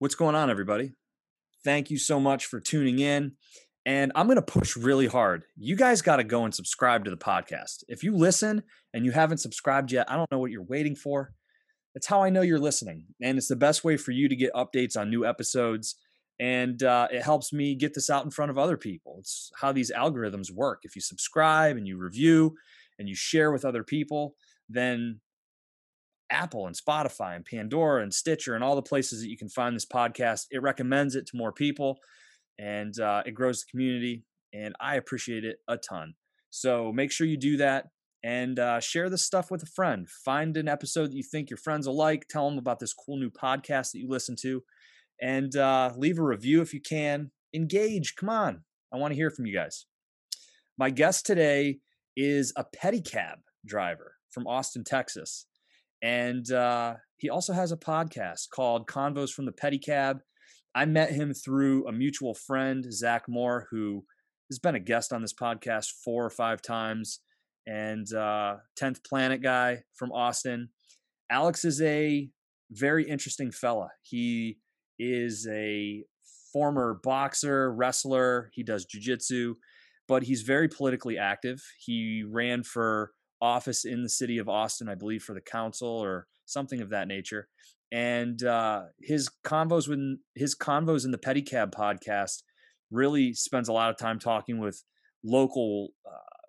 What's going on, everybody? Thank you so much for tuning in. And I'm going to push really hard. You guys got to go and subscribe to the podcast. If you listen and you haven't subscribed yet, I don't know what you're waiting for. That's how I know you're listening. And it's the best way for you to get updates on new episodes. And uh, it helps me get this out in front of other people. It's how these algorithms work. If you subscribe and you review and you share with other people, then Apple and Spotify and Pandora and Stitcher and all the places that you can find this podcast. It recommends it to more people and uh, it grows the community. And I appreciate it a ton. So make sure you do that and uh, share this stuff with a friend. Find an episode that you think your friends will like. Tell them about this cool new podcast that you listen to and uh, leave a review if you can. Engage. Come on. I want to hear from you guys. My guest today is a pedicab driver from Austin, Texas. And uh, he also has a podcast called Convos from the Pedicab. I met him through a mutual friend, Zach Moore, who has been a guest on this podcast four or five times, and uh, 10th Planet guy from Austin. Alex is a very interesting fella. He is a former boxer, wrestler, he does jujitsu, but he's very politically active. He ran for office in the city of Austin, I believe, for the council or something of that nature. And uh, his convos with his convos in the Pedicab podcast really spends a lot of time talking with local uh,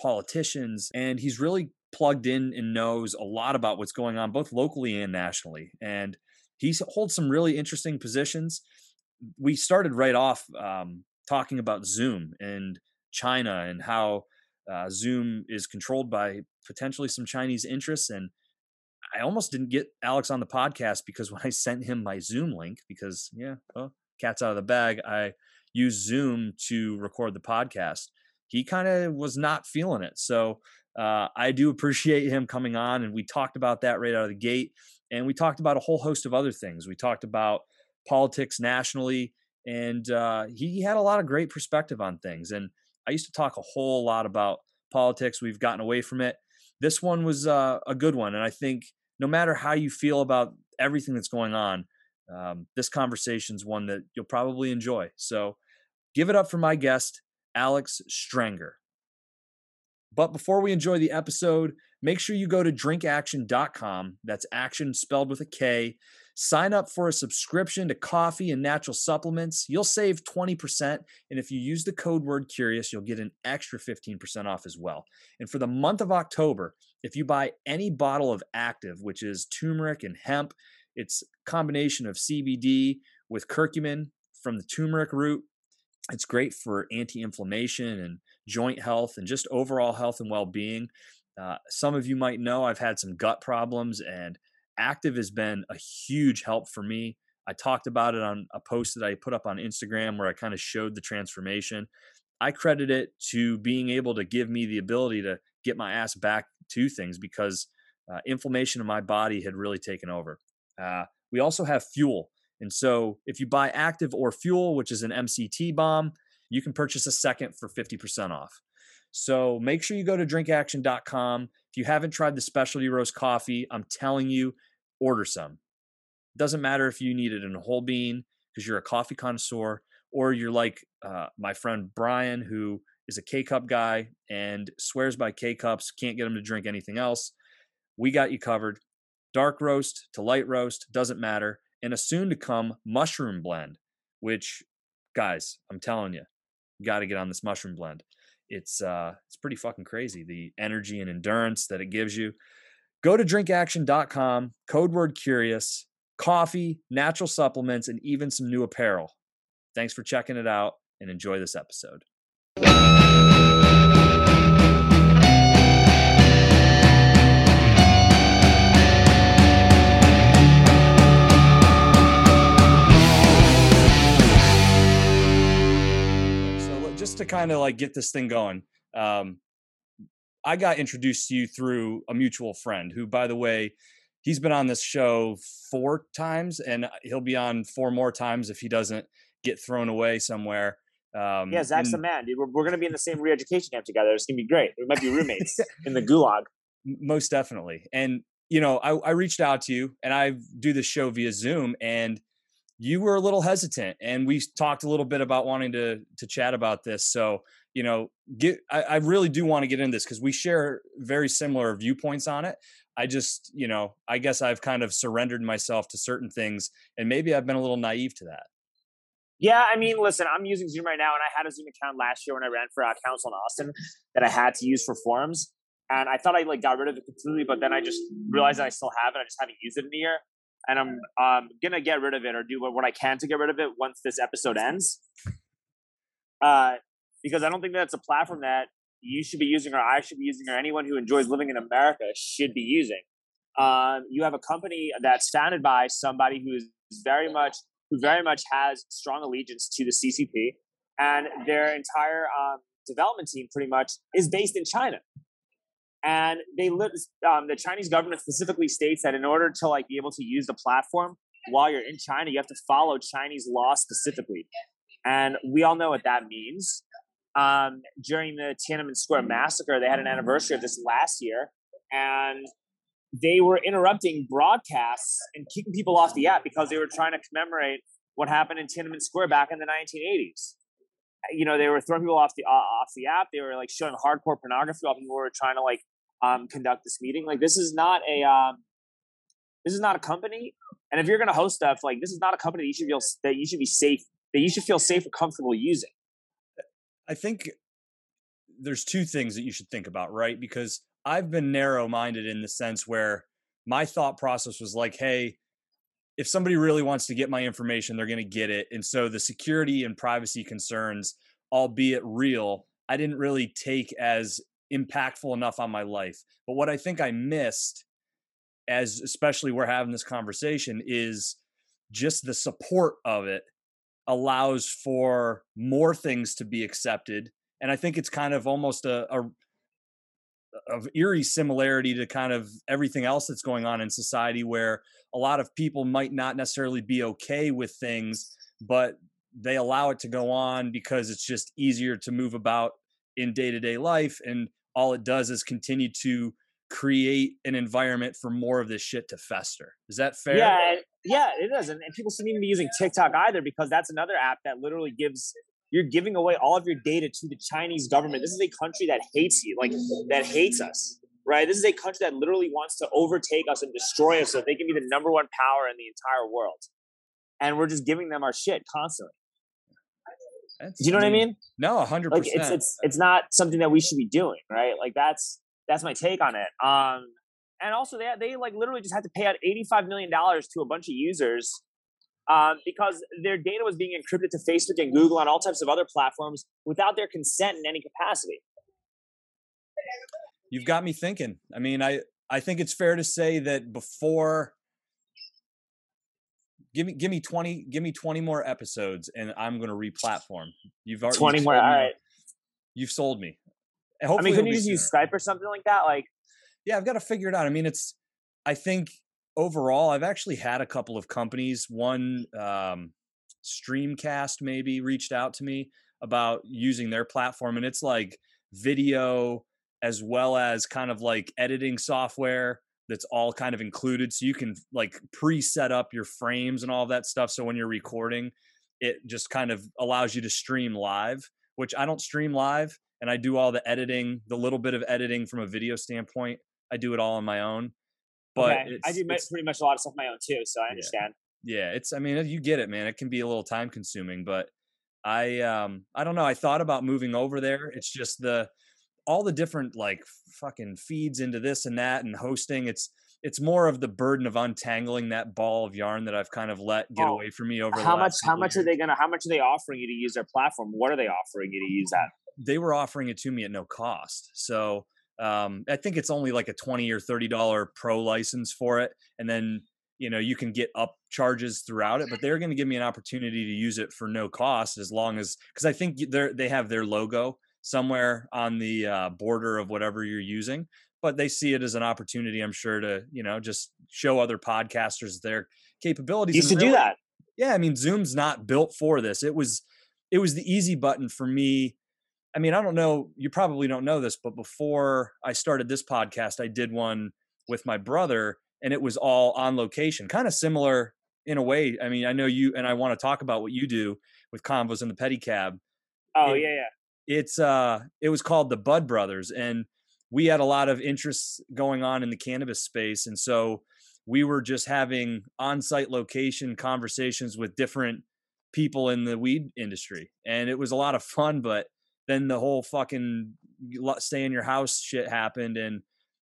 politicians, and he's really plugged in and knows a lot about what's going on both locally and nationally. And he holds some really interesting positions. We started right off um, talking about Zoom and China and how uh, Zoom is controlled by potentially some Chinese interests. And I almost didn't get Alex on the podcast because when I sent him my Zoom link, because yeah, well, cat's out of the bag, I use Zoom to record the podcast. He kind of was not feeling it. So uh, I do appreciate him coming on, and we talked about that right out of the gate. And we talked about a whole host of other things. We talked about politics nationally, and uh, he had a lot of great perspective on things. And I used to talk a whole lot about politics. We've gotten away from it. This one was uh, a good one, and I think no matter how you feel about everything that's going on, um, this conversation is one that you'll probably enjoy. So, give it up for my guest, Alex Strenger. But before we enjoy the episode, make sure you go to drinkaktion.com. That's action spelled with a K. Sign up for a subscription to coffee and natural supplements. You'll save 20%. And if you use the code word curious, you'll get an extra 15% off as well. And for the month of October, if you buy any bottle of active, which is turmeric and hemp, it's combination of CBD with curcumin from the turmeric root. It's great for anti inflammation and joint health and just overall health and well being. Uh, some of you might know I've had some gut problems and active has been a huge help for me. I talked about it on a post that I put up on Instagram where I kind of showed the transformation. I credit it to being able to give me the ability to get my ass back to things because uh, inflammation in my body had really taken over. Uh, we also have fuel. And so if you buy active or fuel, which is an MCT bomb, you can purchase a second for 50% off. So make sure you go to drinkaktion.com. If you haven't tried the specialty roast coffee, I'm telling you, order some. Doesn't matter if you need it in a whole bean because you're a coffee connoisseur, or you're like uh, my friend Brian, who is a K cup guy and swears by K cups, can't get him to drink anything else. We got you covered. Dark roast to light roast, doesn't matter. And a soon to come mushroom blend, which, guys, I'm telling you, you got to get on this mushroom blend. It's uh, it's pretty fucking crazy the energy and endurance that it gives you. Go to drinkaktion.com, code word curious, coffee, natural supplements, and even some new apparel. Thanks for checking it out and enjoy this episode. So just to kind of like get this thing going, um, I got introduced to you through a mutual friend who, by the way, he's been on this show four times and he'll be on four more times if he doesn't get thrown away somewhere. Um, yeah, Zach's and, the man, dude. We're, we're going to be in the same re-education camp together. It's going to be great. We might be roommates in the gulag. Most definitely. And you know, I, I reached out to you, and I do this show via Zoom, and you were a little hesitant and we talked a little bit about wanting to to chat about this so you know get i, I really do want to get into this because we share very similar viewpoints on it i just you know i guess i've kind of surrendered myself to certain things and maybe i've been a little naive to that yeah, I mean, listen, I'm using Zoom right now, and I had a Zoom account last year when I ran for uh, council in Austin that I had to use for forums, and I thought I like got rid of it completely, but then I just realized that I still have it. I just haven't used it in a year, and I'm um, gonna get rid of it or do what, what I can to get rid of it once this episode ends. Uh, because I don't think that's a platform that you should be using, or I should be using, or anyone who enjoys living in America should be using. Um, you have a company that's founded by somebody who is very much who very much has strong allegiance to the CCP, and their entire um, development team pretty much is based in China. And they. Um, the Chinese government specifically states that in order to like be able to use the platform while you're in China, you have to follow Chinese law specifically. And we all know what that means. Um, during the Tiananmen Square massacre, they had an anniversary of this last year, and they were interrupting broadcasts and kicking people off the app because they were trying to commemorate what happened in Tiananmen Square back in the 1980s. You know, they were throwing people off the uh, off the app. They were like showing hardcore pornography while people were trying to like um, conduct this meeting. Like this is not a um, this is not a company. And if you're going to host stuff, like this is not a company that you should feel that you should be safe that you should feel safe or comfortable using. I think there's two things that you should think about, right? Because I've been narrow minded in the sense where my thought process was like, hey, if somebody really wants to get my information, they're going to get it. And so the security and privacy concerns, albeit real, I didn't really take as impactful enough on my life. But what I think I missed, as especially we're having this conversation, is just the support of it allows for more things to be accepted. And I think it's kind of almost a, a of eerie similarity to kind of everything else that's going on in society where a lot of people might not necessarily be okay with things but they allow it to go on because it's just easier to move about in day-to-day life and all it does is continue to create an environment for more of this shit to fester. Is that fair? Yeah yeah it is and people shouldn't even be using tiktok either because that's another app that literally gives you're giving away all of your data to the Chinese government. This is a country that hates you, like that hates us, right? This is a country that literally wants to overtake us and destroy us so they can be the number one power in the entire world. And we're just giving them our shit constantly. That's, Do you know what I mean? No, hundred like it's it's it's not something that we should be doing, right? Like that's that's my take on it. Um, and also they they like literally just had to pay out eighty five million dollars to a bunch of users um, because their data was being encrypted to Facebook and Google and all types of other platforms without their consent in any capacity. You've got me thinking. I mean, I I think it's fair to say that before give me give me 20 give me 20 more episodes and I'm going to re-platform. You've already 20 more all right. You've sold me. Hopefully I mean, couldn't you just use Skype or something like that like Yeah, I've got to figure it out. I mean, it's I think overall, I've actually had a couple of companies. One um, Streamcast maybe reached out to me about using their platform, and it's like video as well as kind of like editing software that's all kind of included. So you can like pre-set up your frames and all that stuff. So when you're recording, it just kind of allows you to stream live, which I don't stream live and I do all the editing, the little bit of editing from a video standpoint. I do it all on my own. But okay. I do pretty much a lot of stuff my own too, so I understand. Yeah. yeah, it's. I mean, you get it, man. It can be a little time consuming, but I, um, I don't know. I thought about moving over there. It's just the all the different like fucking feeds into this and that and hosting. It's it's more of the burden of untangling that ball of yarn that I've kind of let get oh, away from me over. How much? How much years. are they gonna? How much are they offering you to use their platform? What are they offering you to use that? They were offering it to me at no cost. So um, I think it's only like a twenty or thirty dollar pro license for it, and then you know you can get up charges throughout it. But they're going to give me an opportunity to use it for no cost as long as because I think they they have their logo somewhere on the uh, border of whatever you're using. But they see it as an opportunity, I'm sure, to you know just show other podcasters their capabilities. You should do that. Yeah, I mean, Zoom's not built for this. It was it was the easy button for me I mean, I don't know, you probably don't know this, but before I started this podcast, I did one with my brother and it was all on location, kind of similar in a way. I mean, I know you and I want to talk about what you do with Convos in the Pedicab. Oh It- yeah, yeah. It's uh, it was called the Bud Brothers, and we had a lot of interests going on in the cannabis space, and so we were just having on-site location conversations with different people in the weed industry, and it was a lot of fun. But then the whole fucking stay in your house shit happened, and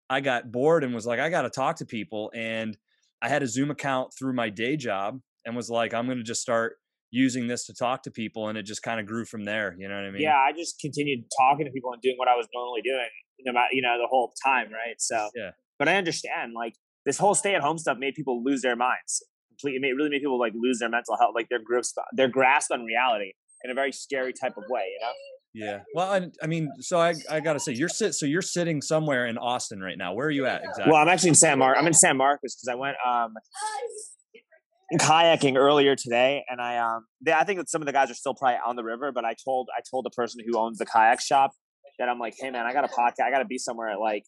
I got bored and was like, I got to talk to people, and I had a Zoom account through my day job, and was like, I'm going to just start using this to talk to people, and it just kind of grew from there. You know what I mean? yeah, I just continued talking to people and doing what I was normally doing, no matter you know the whole time, right? So Yeah. But I understand, like this whole stay-at-home stuff made people lose their minds. Completely, made, really made people like lose their mental health, like their grasp, their grasp on reality in a very scary type of way. You know? Yeah. Well, I, I mean, so I, I got to say, you're sit, so you're sitting somewhere in Austin right now. Where are you at exactly? Well, I'm actually in San Mar. I'm in San Marcos because I went um kayaking earlier today, and I um they, I think that some of the guys are still probably on the river, but I told I told the person who owns the kayak shop that I'm like, hey man, I got a podcast. I got to be somewhere at like.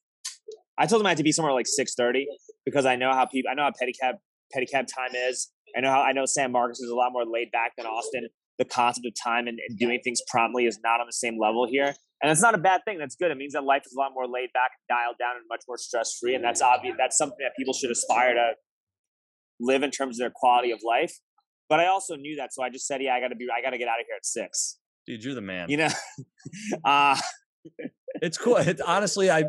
I told them I had to be somewhere at like six thirty because I know how people. I know how pedicab pedicab time is. I know how I know San Marcos is a lot more laid back than Austin. The concept of time and, and doing things promptly is not on the same level here, and it's not a bad thing. That's good. It means that life is a lot more laid back, and dialed down, and much more stress free. And that's obvious. That's something that people should aspire to live in terms of their quality of life. But I also knew that, so I just said, "Yeah, I got to be. I got to get out of here at six. Dude, you're the man. You know, uh, it's cool. It, honestly, I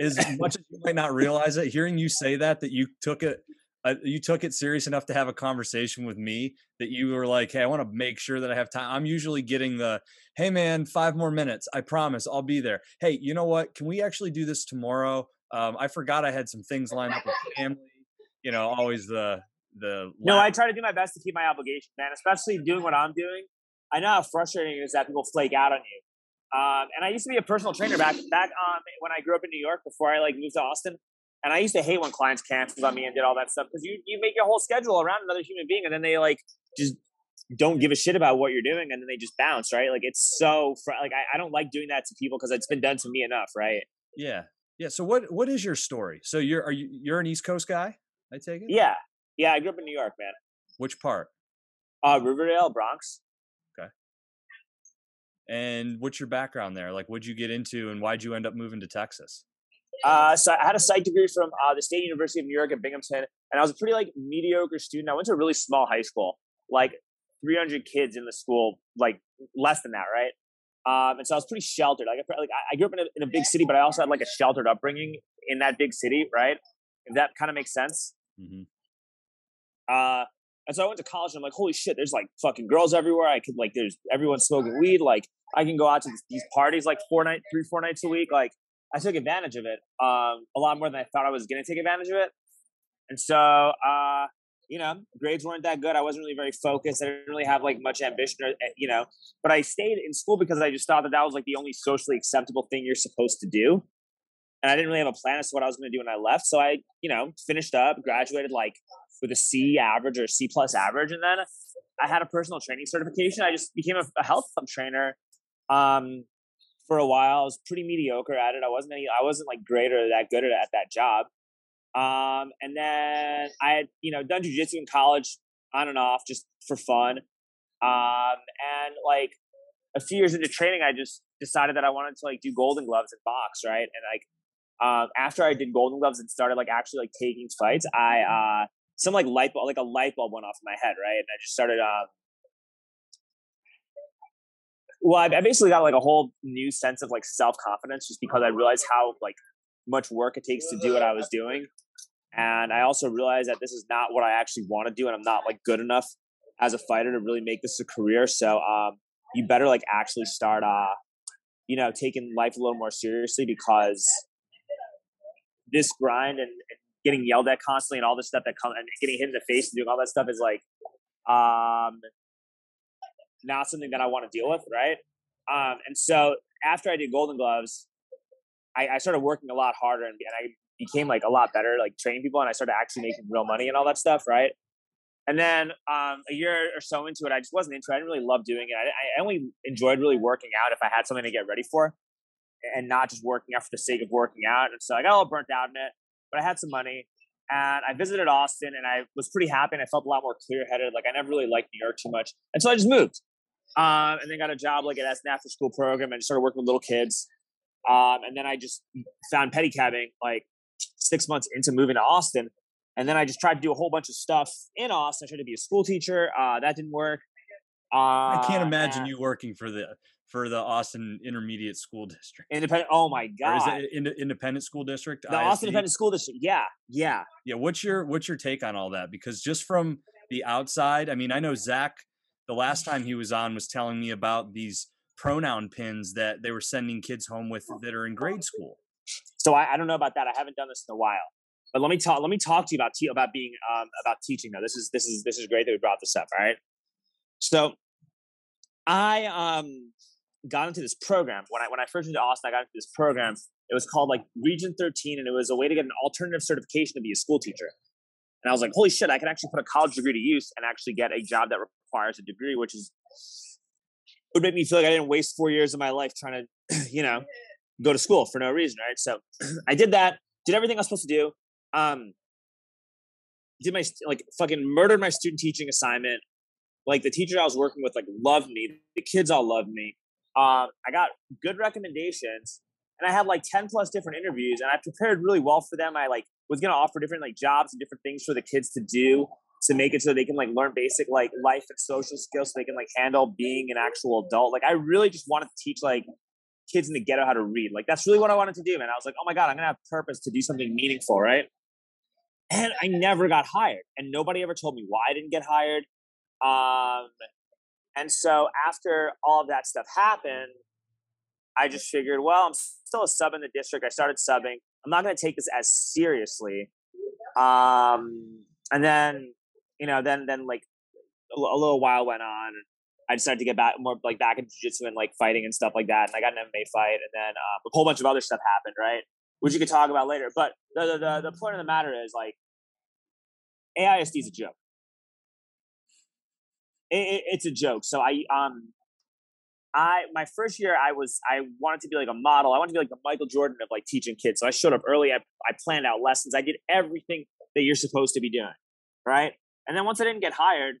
as much as you might not realize it, hearing you say that that you took it, uh, you took it serious enough to have a conversation with me. That you were like, hey, I want to make sure that I have time. I'm usually getting the, hey man, five more minutes. I promise, I'll be there. Hey, you know what? Can we actually do this tomorrow? Um, I forgot I had some things lined up with family. You know, always the the no, I try to do my best to keep my obligation, man. Especially doing what I'm doing. I know how frustrating it is that people flake out on you. Um, and I used to be a personal trainer back back um, when I grew up in New York before I like moved to Austin. And I used to hate when clients canceled on me and did all that stuff because you you make your whole schedule around another human being, and then they like just don't give a shit about what you're doing, and then they just bounce, right? Like it's so fr- like I, I don't like doing that to people because it's been done to me enough, right? yeah, yeah. So what what is your story? So you're are you you're an East Coast guy? I take it. Yeah, yeah. I grew up in New York, man. Which part? Uh, Riverdale, Bronx. Okay. And what's your background there? Like, what'd you get into, and why'd you end up moving to Texas? Uh, so I had a psych degree from uh, the State University of New York at Binghamton, and I was a pretty like mediocre student. I went to a really small high school, like 300 kids in the school, like less than that, right? Um, and so I was pretty sheltered. Like, I, like I- grew up in a, in a big city, but I also had like a sheltered upbringing in that big city, right? If that kind of makes sense. hmm Uh, and so I went to college and I'm like, holy shit, there's like fucking girls everywhere. I could like, there's everyone smoking weed. Like I can go out to these- these parties like four night, three, four nights a week. Like I took advantage of it, um, a lot more than I thought I was going to take advantage of it. And so, uh, you know, grades weren't that good. I wasn't really very focused. I didn't really have like much ambition, or, eh, you know, but I stayed in school because I just thought that that was like the only socially acceptable thing you're supposed to do. And I didn't really have a plan as to what I was going to do when I left. So I, you know, finished up, graduated like with a C average or C plus average. And then I had a personal training certification. I just became a, a health club trainer um, for a while. I was pretty mediocre at it. I wasn't any, I wasn't like great or that good at, at that job. Um, and then I had, you know, done jujitsu in college on and off just for fun. Um, and like a few years into training, I just decided that I wanted to like do golden gloves and box, right? And like, um, after I did golden gloves and started like actually like taking fights, I, uh, some like light bulb, like a light bulb went off in my head, right? And I just started, um, well, I, basically got like a whole new sense of like self confidence just because I realized how like much work it takes to do what I was doing. And I also realized that this is not what I actually want to do, and I'm not like good enough as a fighter to really make this a career. So, um, you better like actually start, uh, you know, taking life a little more seriously because this grind and, and getting yelled at constantly and all this stuff that comes and getting hit in the face and doing all that stuff is like, um, not something that I want to deal with, right? Um, and so after I did Golden Gloves, I, I started working a lot harder and, and I became like a lot better, like training people, and I started actually making real money and all that stuff, right? And then um, a year or so into it, I just wasn't into it. I didn't really love doing it. I, I only enjoyed really working out if I had something to get ready for, and not just working out for the sake of working out. And so I got all burnt out in it, but I had some money, and I visited Austin, and I was pretty happy, and I felt a lot more clear headed. Like I never really liked New York too much, and so I just moved, um, and then got a job like at an after school program, and started working with little kids. Um, and then I just found pedicabbing like six months into moving to Austin, and then I just tried to do a whole bunch of stuff in Austin. I tried to be a school teacher. Uh, that didn't work. Uh, I can't uh, imagine you working for the for the Austin Intermediate School District. Independent. Oh my Or is god. Ind- Independent School District? the Austin Independent School District. Yeah, yeah. Yeah, what's your what's your take on all that? Because just from the outside, I mean, I know Zach. The last time he was on was telling me about these pronoun pins that they were sending kids home with that are in grade school. So I, I don't know about that. I haven't done this in a while. But let me talk. Let me talk to you about te- about being um, about teaching. Though this is this is this is great that we brought this up. All right. So I um got into this program when I when I first went to Austin. I got into this program. It was called like Region 13, and it was a way to get an alternative certification to be a school teacher. And I was like, holy shit, I can actually put a college degree to use and actually get a job that requires a degree, which is would make me feel like I didn't waste four years of my life trying to, you know, go to school for no reason, right? So I did that, did everything I was supposed to do. Um, did my like fucking murdered my student teaching assignment. Like the teacher I was working with, like loved me. The kids all loved me. Um, I got good recommendations, and I had like ten plus different interviews, and I prepared really well for them. I like was gonna offer different like jobs and different things for the kids to do to make it so they can like learn basic like life and social skills, so they can like handle being an actual adult. Like I really just wanted to teach like kids in the ghetto how to read. Like that's really what I wanted to do, man. I was like, oh my god, I'm gonna have purpose to do something meaningful, right? And I never got hired, and nobody ever told me why I didn't get hired. Um, and so after all of that stuff happened, I just figured, well, I'm still a sub in the district. I started subbing. I'm not going to take this as seriously. Um, and then, you know, then then like a, a little while went on. I decided to get back more like back into jiu-jitsu and like fighting and stuff like that. And I got an MMA fight, and then uh, a whole bunch of other stuff happened, right? Which you could talk about later. But the the the, point of the matter is like AISD is a joke. It, it, it's a joke. So I um I my first year I was I wanted to be like a model. I wanted to be like the Michael Jordan of like teaching kids. So I showed up early. I I planned out lessons. I did everything that you're supposed to be doing, right? And then once I didn't get hired,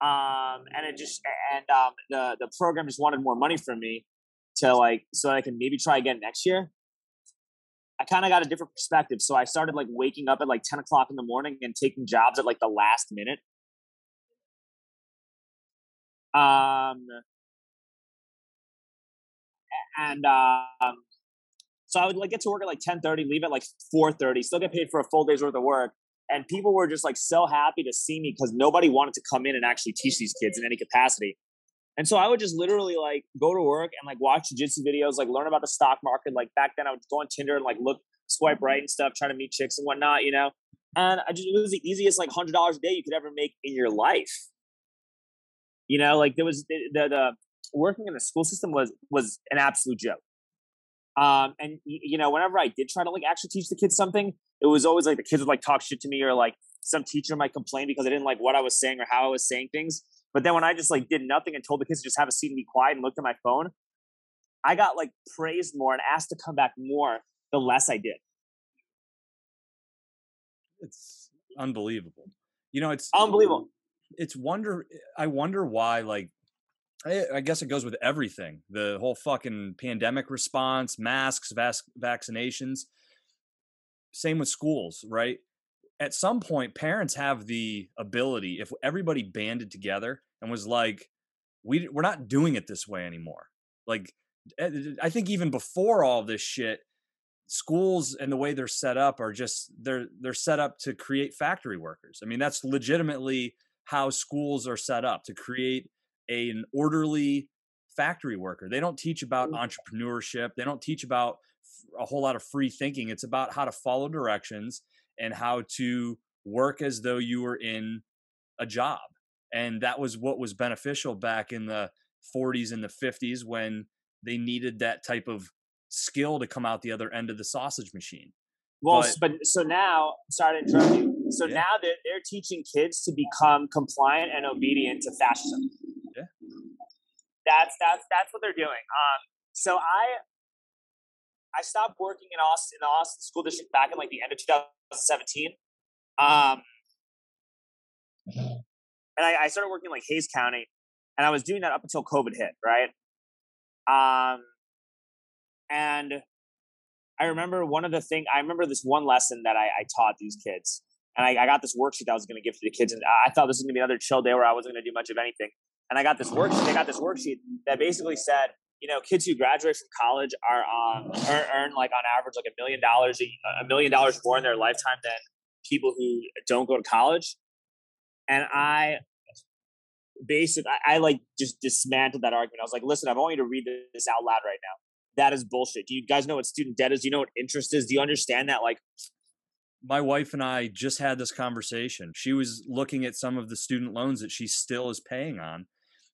um, and it just and um the the program just wanted more money from me to like so I can maybe try again next year. I kind of got a different perspective. So I started like waking up at like 10 o'clock in the morning and taking jobs at like the last minute. Um, and um, so I would like get to work at like 10:30, leave at like 4:30, still get paid for a full day's worth of work. And people were just like so happy to see me because nobody wanted to come in and actually teach these kids in any capacity. And so I would just literally like go to work and like watch jiu-jitsu videos, like learn about the stock market. Like back then I would go on Tinder and like look, swipe right and stuff, trying to meet chicks and whatnot, you know? And I just, it was the easiest like hundred dollars a day you could ever make in your life. You know, like there was the, the, the working in the school system was, was an absolute joke. Um, and you know, whenever I did try to like actually teach the kids something, it was always like the kids would like talk shit to me or like some teacher might complain because I didn't like what I was saying or how I was saying things. But then when I just like did nothing and told the kids to just have a seat and be quiet and looked at my phone, I got like praised more and asked to come back more the less I did. It's unbelievable. You know, it's Unbelievable. It's wonder. I wonder why. Like, I, I guess it goes with everything. The whole fucking pandemic response, masks, vac- vaccinations. Same with schools, right? At some point, parents have the ability. If everybody banded together and was like, "We we're not doing it this way anymore." Like, eh, I think even before all this shit, schools and the way they're set up are just they're they're set up to create factory workers. I mean, that's legitimately how schools are set up to create a, an orderly factory worker. They don't teach about mm. entrepreneurship. They don't teach about a whole lot of free thinking. It's about how to follow directions and how to work as though you were in a job. And that was what was beneficial back in the 40s and the 50s when they needed that type of skill to come out the other end of the sausage machine. Well, But- but, so now, sorry to interrupt you. So Yeah. now they're, they're teaching kids to become compliant and obedient to fascism. That's that's that's what they're doing. Um, so I I stopped working in Austin, in the Austin school district back in like the end of 2017. Um, and I, I started working in like Hays County, and I was doing that up until COVID hit, right? Um, and I remember one of the thing. I remember this one lesson that I, I taught these kids, and I, I got this worksheet I was going to give to the kids, and I thought this was going to be another chill day where I wasn't going to do much of anything. And I got this worksheet. They got this worksheet that basically said, you know, kids who graduate from college are um, earn, earn like on average like a million dollars a million dollars more in their lifetime than people who don't go to college. And I basically, I, I like just dismantled that argument. I was like, listen, I want you to read this out loud right now. That is bullshit. Do you guys know what student debt is? Do you know what interest is? Do you understand that? Like, my wife and I just had this conversation. She was looking at some of the student loans that she still is paying on.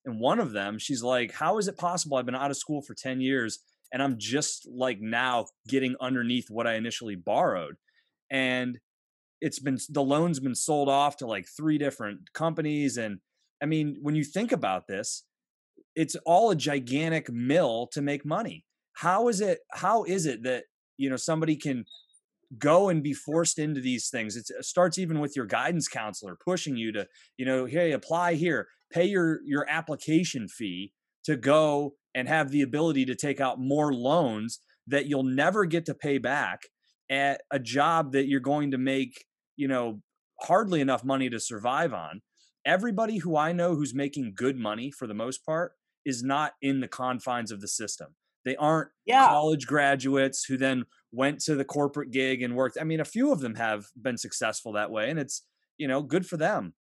And one of them, she's like, How is it possible? I've been out of school for 10 years and I'm just like now getting underneath what I initially borrowed. And it's been the loan's been sold off to like three different companies. And I mean, when you think about this, it's all a gigantic mill to make money. How is it? How is it that you know somebody can go and be forced into these things? It's, it starts even with your guidance counselor pushing you to, you know, hey, apply here, pay your your application fee to go and have the ability to take out more loans that you'll never get to pay back at a job that you're going to make, you know, hardly enough money to survive on. Everybody who I know who's making good money for the most part is not in the confines of the system. They aren't yeah. college graduates who then went to the corporate gig and worked. I mean, a few of them have been successful that way, and it's you know good for them.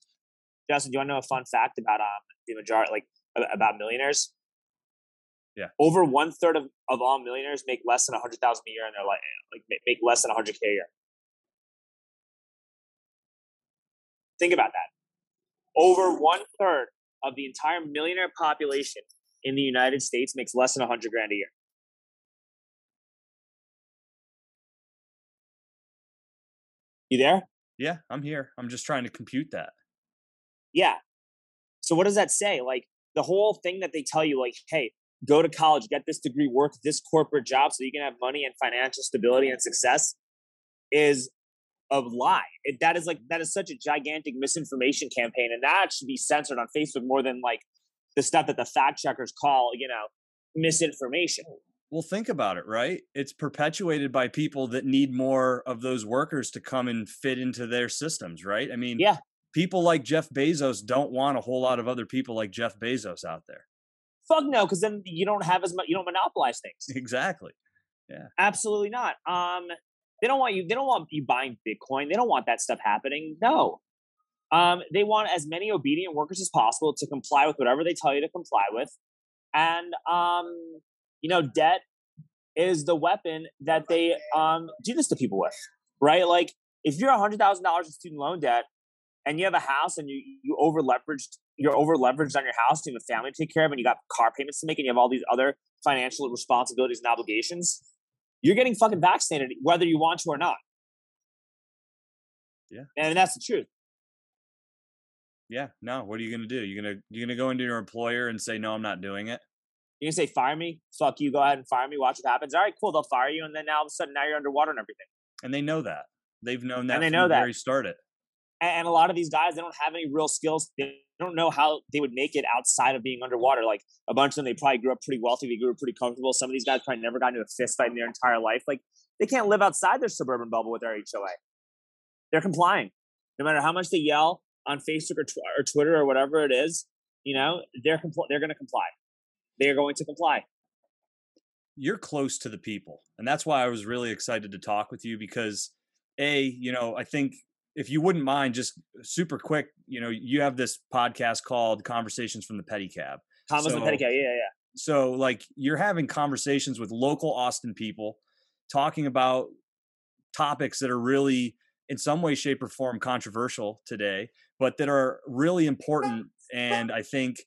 Justin, do you want to know a fun fact about um the majority, like about millionaires? Yeah. Over one third of, of all millionaires make less than a hundred thousand a year in their life, like make less than a hundred k a year. Think about that. Over one third of the entire millionaire population in the United States makes less than a hundred grand a year. You there? Yeah, I'm here. I'm just trying to compute that. Yeah. So what does that say? Like the whole thing that they tell you, like, hey, go to college, get this degree, work this corporate job so you can have money and financial stability and success is a lie. It, that is like that is such a gigantic misinformation campaign, and that should be censored on Facebook more than like the stuff that the fact checkers call, you know, misinformation. Oh, well, think about it, right? It's perpetuated by people that need more of those workers to come and fit into their systems, right? I mean, yeah. People like Jeff Bezos don't want a whole lot of other people like Jeff Bezos out there. Fuck no, because then you don't have as much. You don't monopolize things. Exactly. Yeah. Absolutely not. Um, they don't want you. They don't want you buying Bitcoin. They don't want that stuff happening. No. Um, they want as many obedient workers as possible to comply with whatever they tell you to comply with, and um, you know, debt is the weapon that they um do this to people with, right? Like if you're a hundred thousand dollars in student loan debt and you have a house and you you over leveraged you're over leveraged on your house and you have a family to take care of and you got car payments to make and you have all these other financial responsibilities and obligations, you're getting fucking vaccinated whether you want to or not. Yeah. And that's the truth. Yeah. No, what are you gonna do? You're gonna you're gonna go into your employer and say, No, I'm not doing it. You can say, fire me, fuck you, go ahead and fire me, watch what happens. All right, cool, they'll fire you, and then now all of a sudden now you're underwater and everything. And they know that. They've known that and they know the that. very start it. And a lot of these guys, they don't have any real skills. They don't know how they would make it outside of being underwater. Like a bunch of them, they probably grew up pretty wealthy. They grew up pretty comfortable. Some of these guys probably never got into a fist fight in their entire life. Like they can't live outside their suburban bubble with their HOA. They're complying. No matter how much they yell on Facebook or, tw- or Twitter or whatever it is, you know, they're compl- they're going to comply. They are going to comply. You're close to the people, and that's why I was really excited to talk with you because, a, you know, I think if you wouldn't mind, just super quick, you know, you have this podcast called Conversations from the Pedicab. Thomas so, the Pedicab, yeah, yeah. So, like, you're having conversations with local Austin people, talking about topics that are really, in some way, shape, or form, controversial today, but that are really important. And I think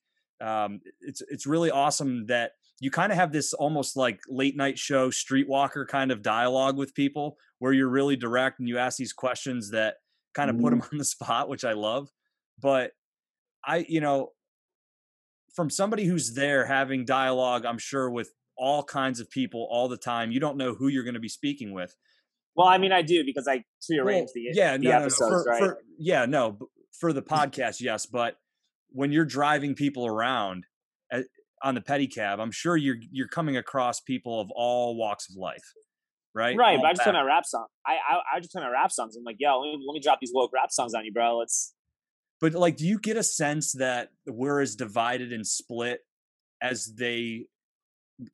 um, it's it's really awesome that you kind of have this almost like late night show streetwalker kind of dialogue with people where you're really direct and you ask these questions that kind of put mm-hmm. them on the spot, which I love. But I, you know, from somebody who's there having dialogue, I'm sure with all kinds of people all the time, you don't know who you're going to be speaking with. Well, I mean, I do because I prearrange well, the yeah, the no, episodes, no, no. For, right? For, yeah, no, for the podcast, yes, but when you're driving people around at, on the pedicab, I'm sure you're you're coming across people of all walks of life, right? Right, all but I just on a rap song. I, I I just put on rap songs. I'm like, yo, let me, let me drop these woke rap songs on you, bro. Let's. But like, do you get a sense that we're as divided and split as they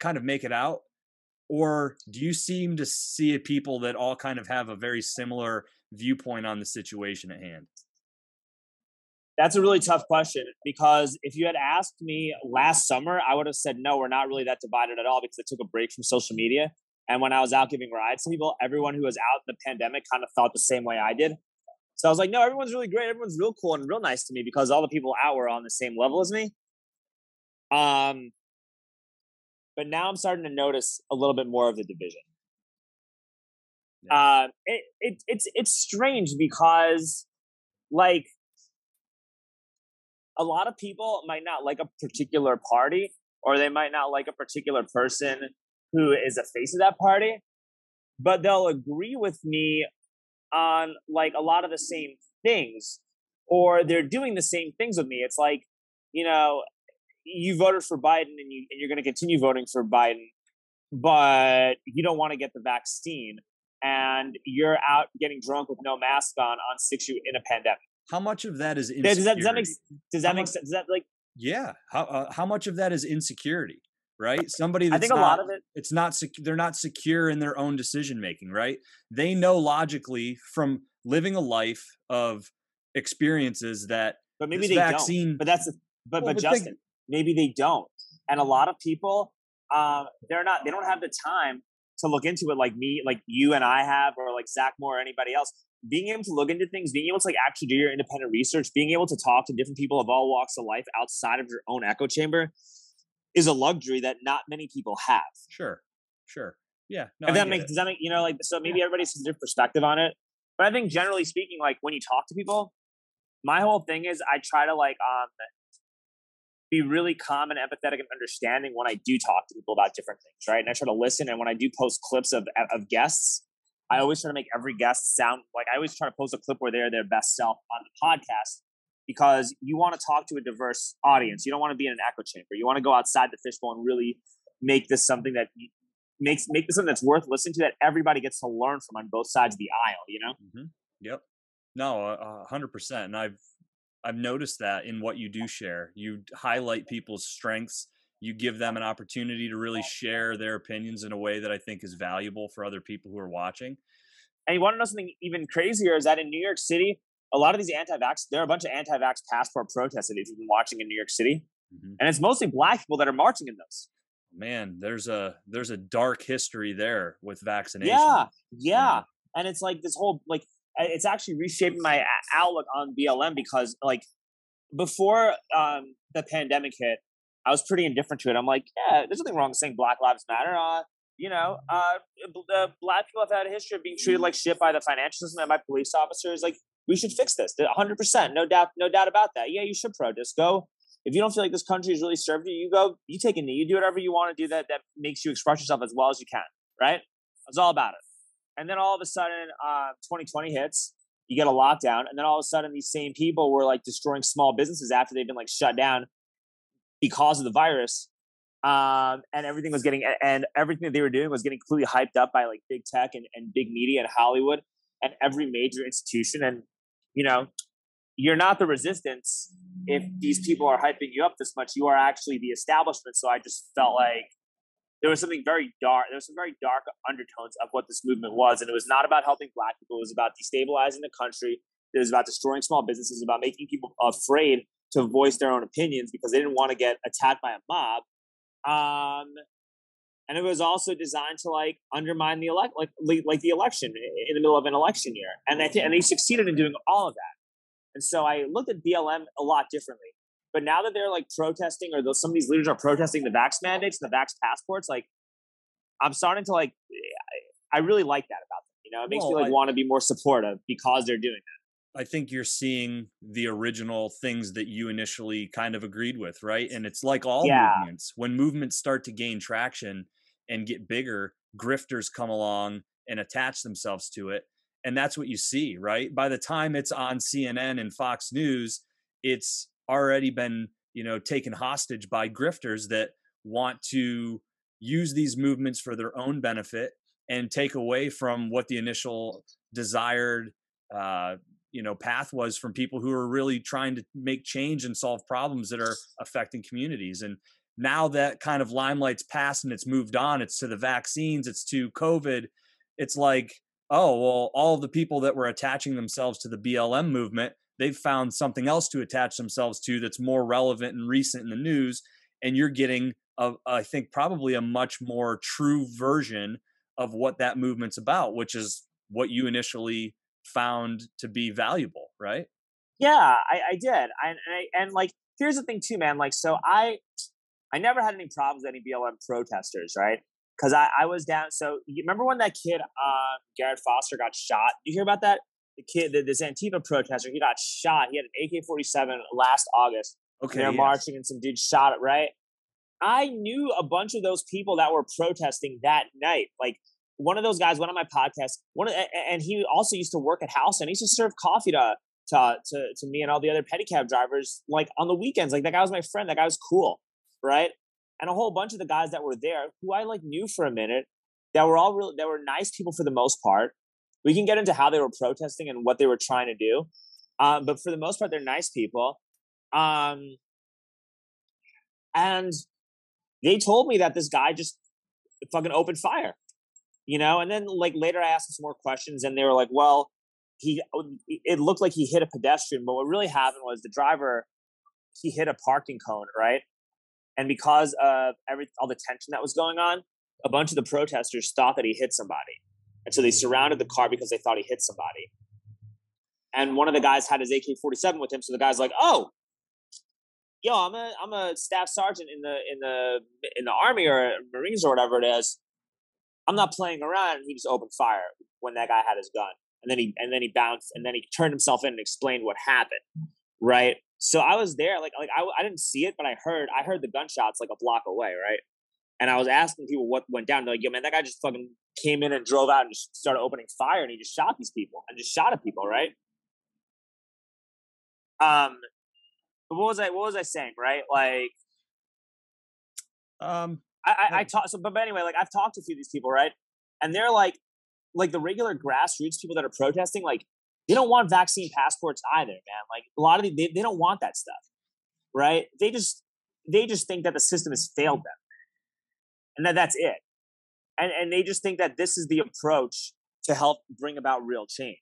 kind of make it out? Or do you seem to see people that all kind of have a very similar viewpoint on the situation at hand? That's a really tough question because if you had asked me last summer, I would have said, no, we're not really that divided at all because I took a break from social media. And when I was out giving rides to people, everyone who was out in the pandemic kind of felt the same way I did. So I was like, no, everyone's really great. Everyone's real cool and real nice to me because all the people out were on the same level as me. Um, but now I'm starting to notice a little bit more of the division. Uh, it, it it's it's strange because like a lot of people might not like a particular party or they might not like a particular person who is a face of that party but they'll agree with me on like a lot of the same things or they're doing the same things with me it's like you know you voted for Biden and you and you're going to continue voting for Biden, but you don't want to get the vaccine and you're out getting drunk with no mask on on six you in a pandemic. How much of that is insecurity? Does that, does that make does that how make sense? Does that like yeah? How uh, how much of that is insecurity? Right, somebody. That's I think a not, lot of it. It's not. Sec- they're not secure in their own decision making. Right, they know logically from living a life of experiences that. But maybe they vaccine, don't. But that's. A, but well, but Justin, think, maybe they don't. And a lot of people, uh, they're not, they don't have the time to look into it like me, like you and I have, or like Zach Moore or anybody else. Being able to look into things, being able to like actually do your independent research, being able to talk to different people of all walks of life outside of your own echo chamber is a luxury that not many people have. Sure. Sure. Yeah. No, and that makes, does that make, you know, like, so maybe everybody has a different perspective on it. But I think generally speaking, like when you talk to people, my whole thing is I try to like um be really calm and empathetic and understanding when I do talk to people about different things, right? And I try to listen. And when I do post clips of of guests, I always try to make every guest sound like I always try to post a clip where they're their best self on the podcast because you want to talk to a diverse audience. You don't want to be in an echo chamber. You want to go outside the fishbowl and really make this something that makes make this something that's worth listening to that everybody gets to learn from on both sides of the aisle. You know? Mm-hmm. Yep. No, hundred percent. And I've I've noticed that in what you do share. You highlight people's strengths. You give them an opportunity to really share their opinions in a way that I think is valuable for other people who are watching. And you want to know something even crazier is that in New York City, a lot of these anti-vax, there are a bunch of anti-vax passport protests that you've been watching in New York City, mm-hmm. and it's mostly black people that are marching in those. Man, there's a there's a dark history there with vaccination. Yeah, yeah, and it's like this whole like it's actually reshaping my outlook on BLM because like before um, the pandemic hit, I was pretty indifferent to it. I'm like, yeah, there's nothing wrong with saying Black Lives Matter. Uh, you know, uh, the black people have had a history of being treated like shit by the financial system and by police officers. Like, we should fix this. 100, percent no doubt, no doubt about that. Yeah, you should protest. Go. If you don't feel like this country has really served you, you go. You take a knee. You do whatever you want to do that that makes you express yourself as well as you can. Right? It's all about it. And then all of a sudden, uh, 2020 hits, you get a lockdown, and then all of a sudden, these same people were like destroying small businesses after they've been like shut down because of the virus. Um, and everything was getting, and everything that they were doing was getting completely hyped up by like big tech and, and big media and Hollywood and every major institution. And, you know, you're not the resistance if these people are hyping you up this much. You are actually the establishment. So I just felt like there was something very dark. There was some very dark undertones of what this movement was, and it was not about helping Black people. It was about destabilizing the country. It was about destroying small businesses. About making people afraid to voice their own opinions because they didn't want to get attacked by a mob. Um, and it was also designed to like undermine the elect, like like the election in the middle of an election year. And I think, and they succeeded in doing all of that. And so I looked at BLM a lot differently. But now that they're like protesting, or those, some of these leaders are protesting the vax mandates and the vax passports, like I'm starting to like, I really like that about them. You know, it makes well, me like want to be more supportive because they're doing that. I think you're seeing the original things that you initially kind of agreed with, right? And it's like all yeah. movements. When movements start to gain traction and get bigger, grifters come along and attach themselves to it. And that's what you see, right? By the time it's on CNN and Fox News, it's already been, you know, taken hostage by grifters that want to use these movements for their own benefit and take away from what the initial desired uh, you know path was from people who are really trying to make change and solve problems that are affecting communities and now that kind of limelight's passed and it's moved on it's to the vaccines it's to covid it's like oh well all the people that were attaching themselves to the blm movement they've found something else to attach themselves to that's more relevant and recent in the news and you're getting a, I think probably a much more true version of what that movement's about which is what you initially found to be valuable, right? Yeah, I, I did. I, and, I, and like, here's the thing too, man. Like, so I, I never had any problems with any BLM protesters, right? Because I, I was down. So you remember when that kid, um, Garrett Foster, got shot? You hear about that? The kid, the, this Antifa protester, he got shot. He had an AK 47 last August. Okay. They're yes. marching and some dude shot it, right? I knew a bunch of those people that were protesting that night. Like one of those guys went on my podcast. One of, and he also used to work at House and he used to serve coffee to to to, to me and all the other pedicab drivers like on the weekends. Like that guy was my friend. That guy was cool, right? And a whole bunch of the guys that were there who I like knew for a minute that were all really that were nice people for the most part. We can get into how they were protesting and what they were trying to do, um, but for the most part, they're nice people. Um, and they told me that this guy just fucking opened fire you know. And then like later, I asked some more questions, and they were like, "Well, he oh, it looked like he hit a pedestrian, but what really happened was the driver he hit a parking cone, right? And because of every all the tension that was going on, a bunch of the protesters thought that he hit somebody, and so they surrounded the car because they thought he hit somebody. And one of the guys had his AK forty seven with him, so the guy's like, "Oh, yo, I'm a I'm a staff sergeant in the in the in the army or Marines or whatever it is. I'm not playing around. He just opened fire when that guy had his gun, and then he and then he bounced, and then he turned himself in and explained what happened. Right. So I was there, like like I, I didn't see it, but I heard I heard the gunshots like a block away, right? And I was asking people what went down. They're like, "Yo, man, that guy just fucking came in and drove out and just started opening fire, and he just shot these people and just shot at people, right?" Um, but what was I what was I saying, right? Like, um, I, I, I talk so, but, anyway, like I've talked to a few of these people, right? And they're like, like the regular grassroots people that are protesting, like they don't want vaccine passports either, man. Like a lot of the, they, they don't want that stuff, right? They just they just think that the system has failed them, and that that's it, and and they just think that this is the approach to help bring about real change.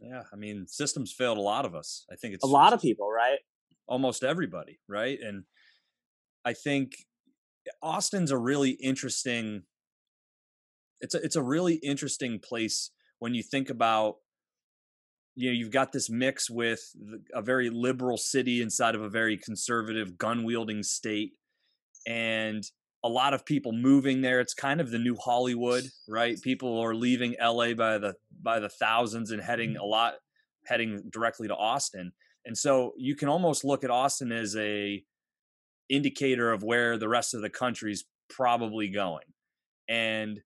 Yeah, I mean, systems failed a lot of us. I think it's a lot of people, right? Almost everybody, right? And I think Austin's a really interesting it's a it's a really interesting place when you think about you know you've got this mix with a very liberal city inside of a very conservative gun wielding state and a lot of people moving there it's kind of the new hollywood right people are leaving la by the by the thousands and heading mm-hmm. a lot heading directly to austin and so you can almost look at austin as a indicator of where the rest of the country's probably going. And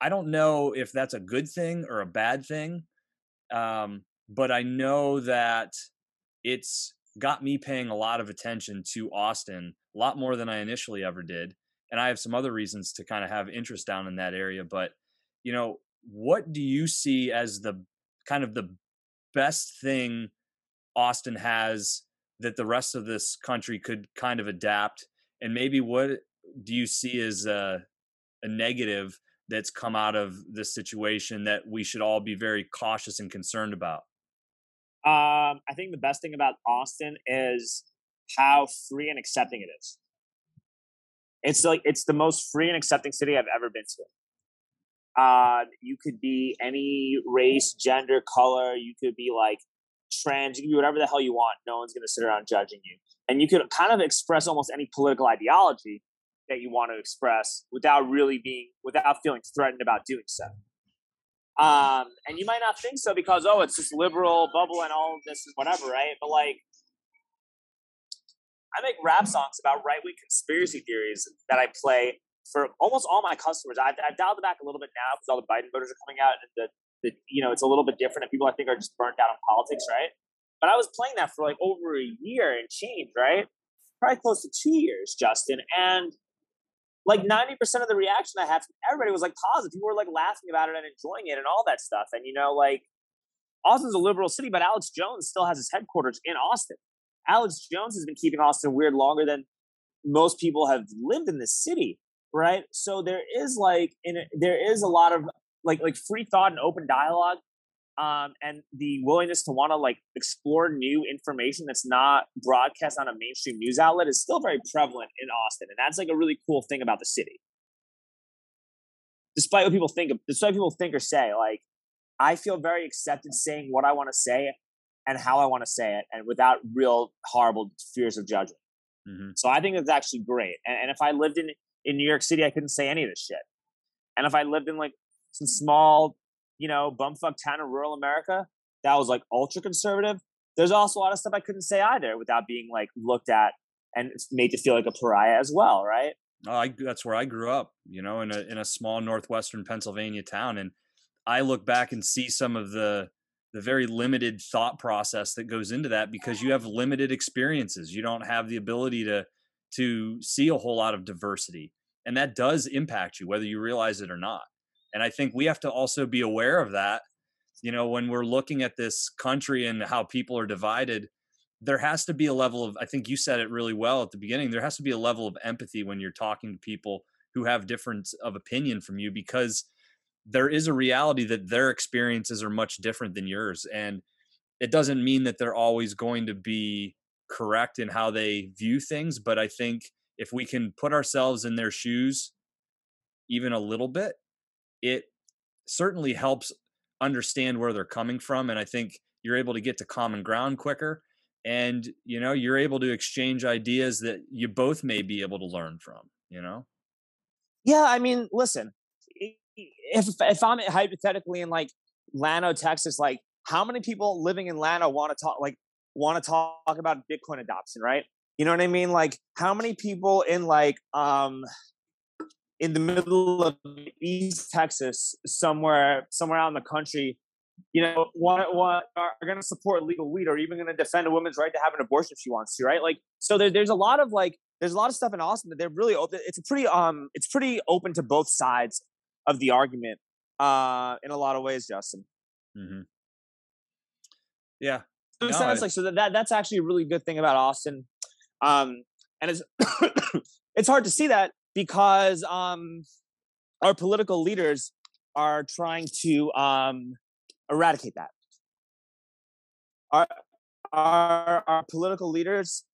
I don't know if that's a good thing or a bad thing, um, but I know that it's got me paying a lot of attention to Austin, a lot more than I initially ever did. And I have some other reasons to kind of have interest down in that area. But, you know, what do you see as the kind of the best thing Austin has that the rest of this country could kind of adapt? And maybe what do you see as a, a negative that's come out of this situation that we should all be very cautious and concerned about? Um, I think the best thing about Austin is how free and accepting it is. It's like it's the most free and accepting city I've ever been to. Uh, you could be any race, gender, color. You could be like trans, you can do whatever the hell you want. No one's going to sit around judging you. And you can kind of express almost any political ideology that you want to express without really being, without feeling threatened about doing so. Um, and you might not think so because, oh, it's this liberal bubble and all of this and whatever, right? But like, I make rap songs about right wing conspiracy theories that I play for almost all my customers. I've, I've dialed it back a little bit now because all the Biden voters are coming out, and the, the you know it's a little bit different, and people I think are just burnt out on politics, right? But I was playing that for like over a year and change, right? Probably close to two years, Justin, and like 90% of the reaction I had from everybody was like positive. People were like laughing about it and enjoying it and all that stuff. And you know, like Austin's a liberal city, but Alex Jones still has his headquarters in Austin. Alex Jones has been keeping Austin weird longer than most people have lived in this city, right? So there is like in there is a lot of like like free thought and open dialogue um, and the willingness to want to like explore new information that's not broadcast on a mainstream news outlet is still very prevalent in Austin, and that's like a really cool thing about the city. Despite what people think, despite what people think or say, like I feel very accepted saying what I want to say and how I want to say it, and without real horrible fears of judgment. Mm-hmm. So I think it's actually great. And, and if I lived in in New York City, I couldn't say any of this shit. And if I lived in like some small you know, bumfuck town in rural America that was like ultra conservative, there's also a lot of stuff I couldn't say either without being like looked at and made to feel like a pariah as well, right? Oh, I, that's where I grew up, you know, in a in a small northwestern Pennsylvania town, and I look back and see some of the the very limited thought process that goes into that because you have limited experiences. You don't have the ability to to see a whole lot of diversity, and that does impact you whether you realize it or not. And I think we have to also be aware of that. You know, when we're looking at this country and how people are divided, there has to be a level of, I think you said it really well at the beginning, there has to be a level of empathy when you're talking to people who have different of opinion from you because there is a reality that their experiences are much different than yours. And it doesn't mean that they're always going to be correct in how they view things. But I think if we can put ourselves in their shoes even a little bit, it certainly helps understand where they're coming from and i think you're able to get to common ground quicker and you know you're able to exchange ideas that you both may be able to learn from you know yeah i mean listen if if i'm hypothetically in like Llano, Texas, like how many people living in Llano want to talk like want to talk about Bitcoin adoption, right? You know what I mean? Like how many people in like um in the middle of East Texas, somewhere somewhere out in the country, you know, want, want are going to support legal weed or even going to defend a woman's right to have an abortion if she wants to, right? Like, so there, there's a lot of like, there's a lot of stuff in Austin that they're really open. It's a pretty um, it's pretty open to both sides of the argument, uh, in a lot of ways, Justin. Mm-hmm. Yeah. So no, like so that, that that's actually a really good thing about Austin, um, and it's it's hard to see that because um, our political leaders are trying to um, eradicate that. Our, our, our political leaders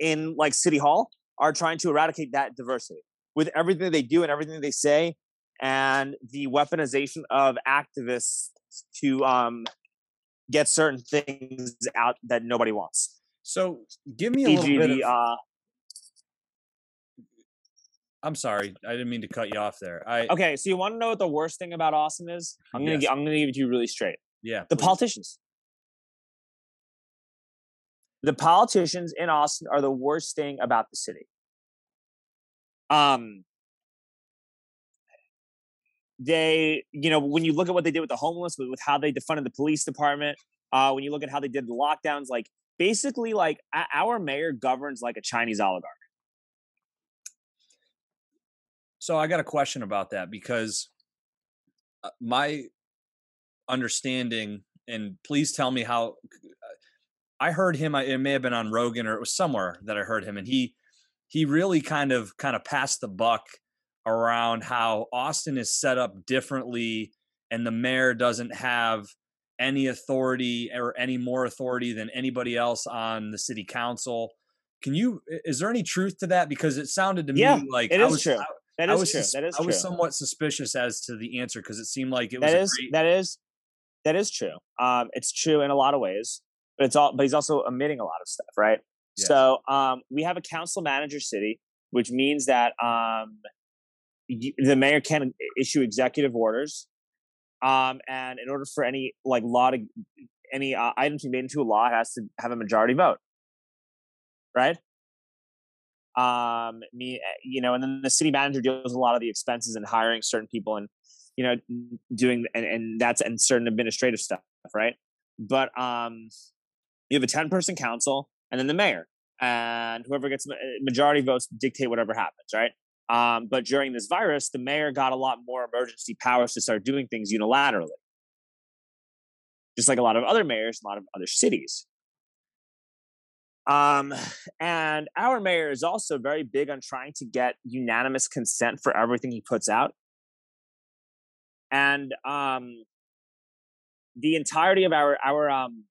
in like City Hall are trying to eradicate that diversity with everything they do and everything they say and the weaponization of activists to um, get certain things out that nobody wants. So give me a little bit of, uh, I'm sorry, I didn't mean to cut you off there. I okay. So you want to know what the worst thing about Austin is? I'm gonna yes. I'm gonna give it to you really straight. Yeah, the please. politicians. The politicians in Austin are the worst thing about the city. Um, they, you know, when you look at what they did with the homeless, with, with how they defunded the police department, uh, when you look at how they did the lockdowns, like basically, like our mayor governs like a Chinese oligarch. So I got a question about that because uh, my understanding, and please tell me how. I heard him. It may have been on Rogan or it was somewhere that I heard him, and he he really kind of kind of passed the buck around how Austin is set up differently, and the mayor doesn't have any authority or any more authority than anybody else on the city council. Can you? Is there any truth to that? Because it sounded to me yeah, like it I is was, true. I, that is true. That is I was somewhat suspicious as to the answer because it seemed like it was that is great... that is that is true. Um, it's true in a lot of ways, but it's all but he's also omitting a lot of stuff, right? Yeah. So um, we have a council manager city, which means that um, the mayor can issue executive orders, um, and in order for any like law to any uh, item to be made into a law, it has to have a majority vote, right? Um, me, you know, and then the city manager deals with a lot of the expenses and hiring certain people and you know doing and, and that's and certain administrative stuff, right? But um, you have a ten person council and then the mayor and whoever gets majority votes dictate whatever happens, right? Um, but during this virus, the mayor got a lot more emergency powers to start doing things unilaterally, just like a lot of other mayors, a lot of other cities. Um, and our mayor is also very big on trying to get unanimous consent for everything he puts out. And um, the entirety of our our um,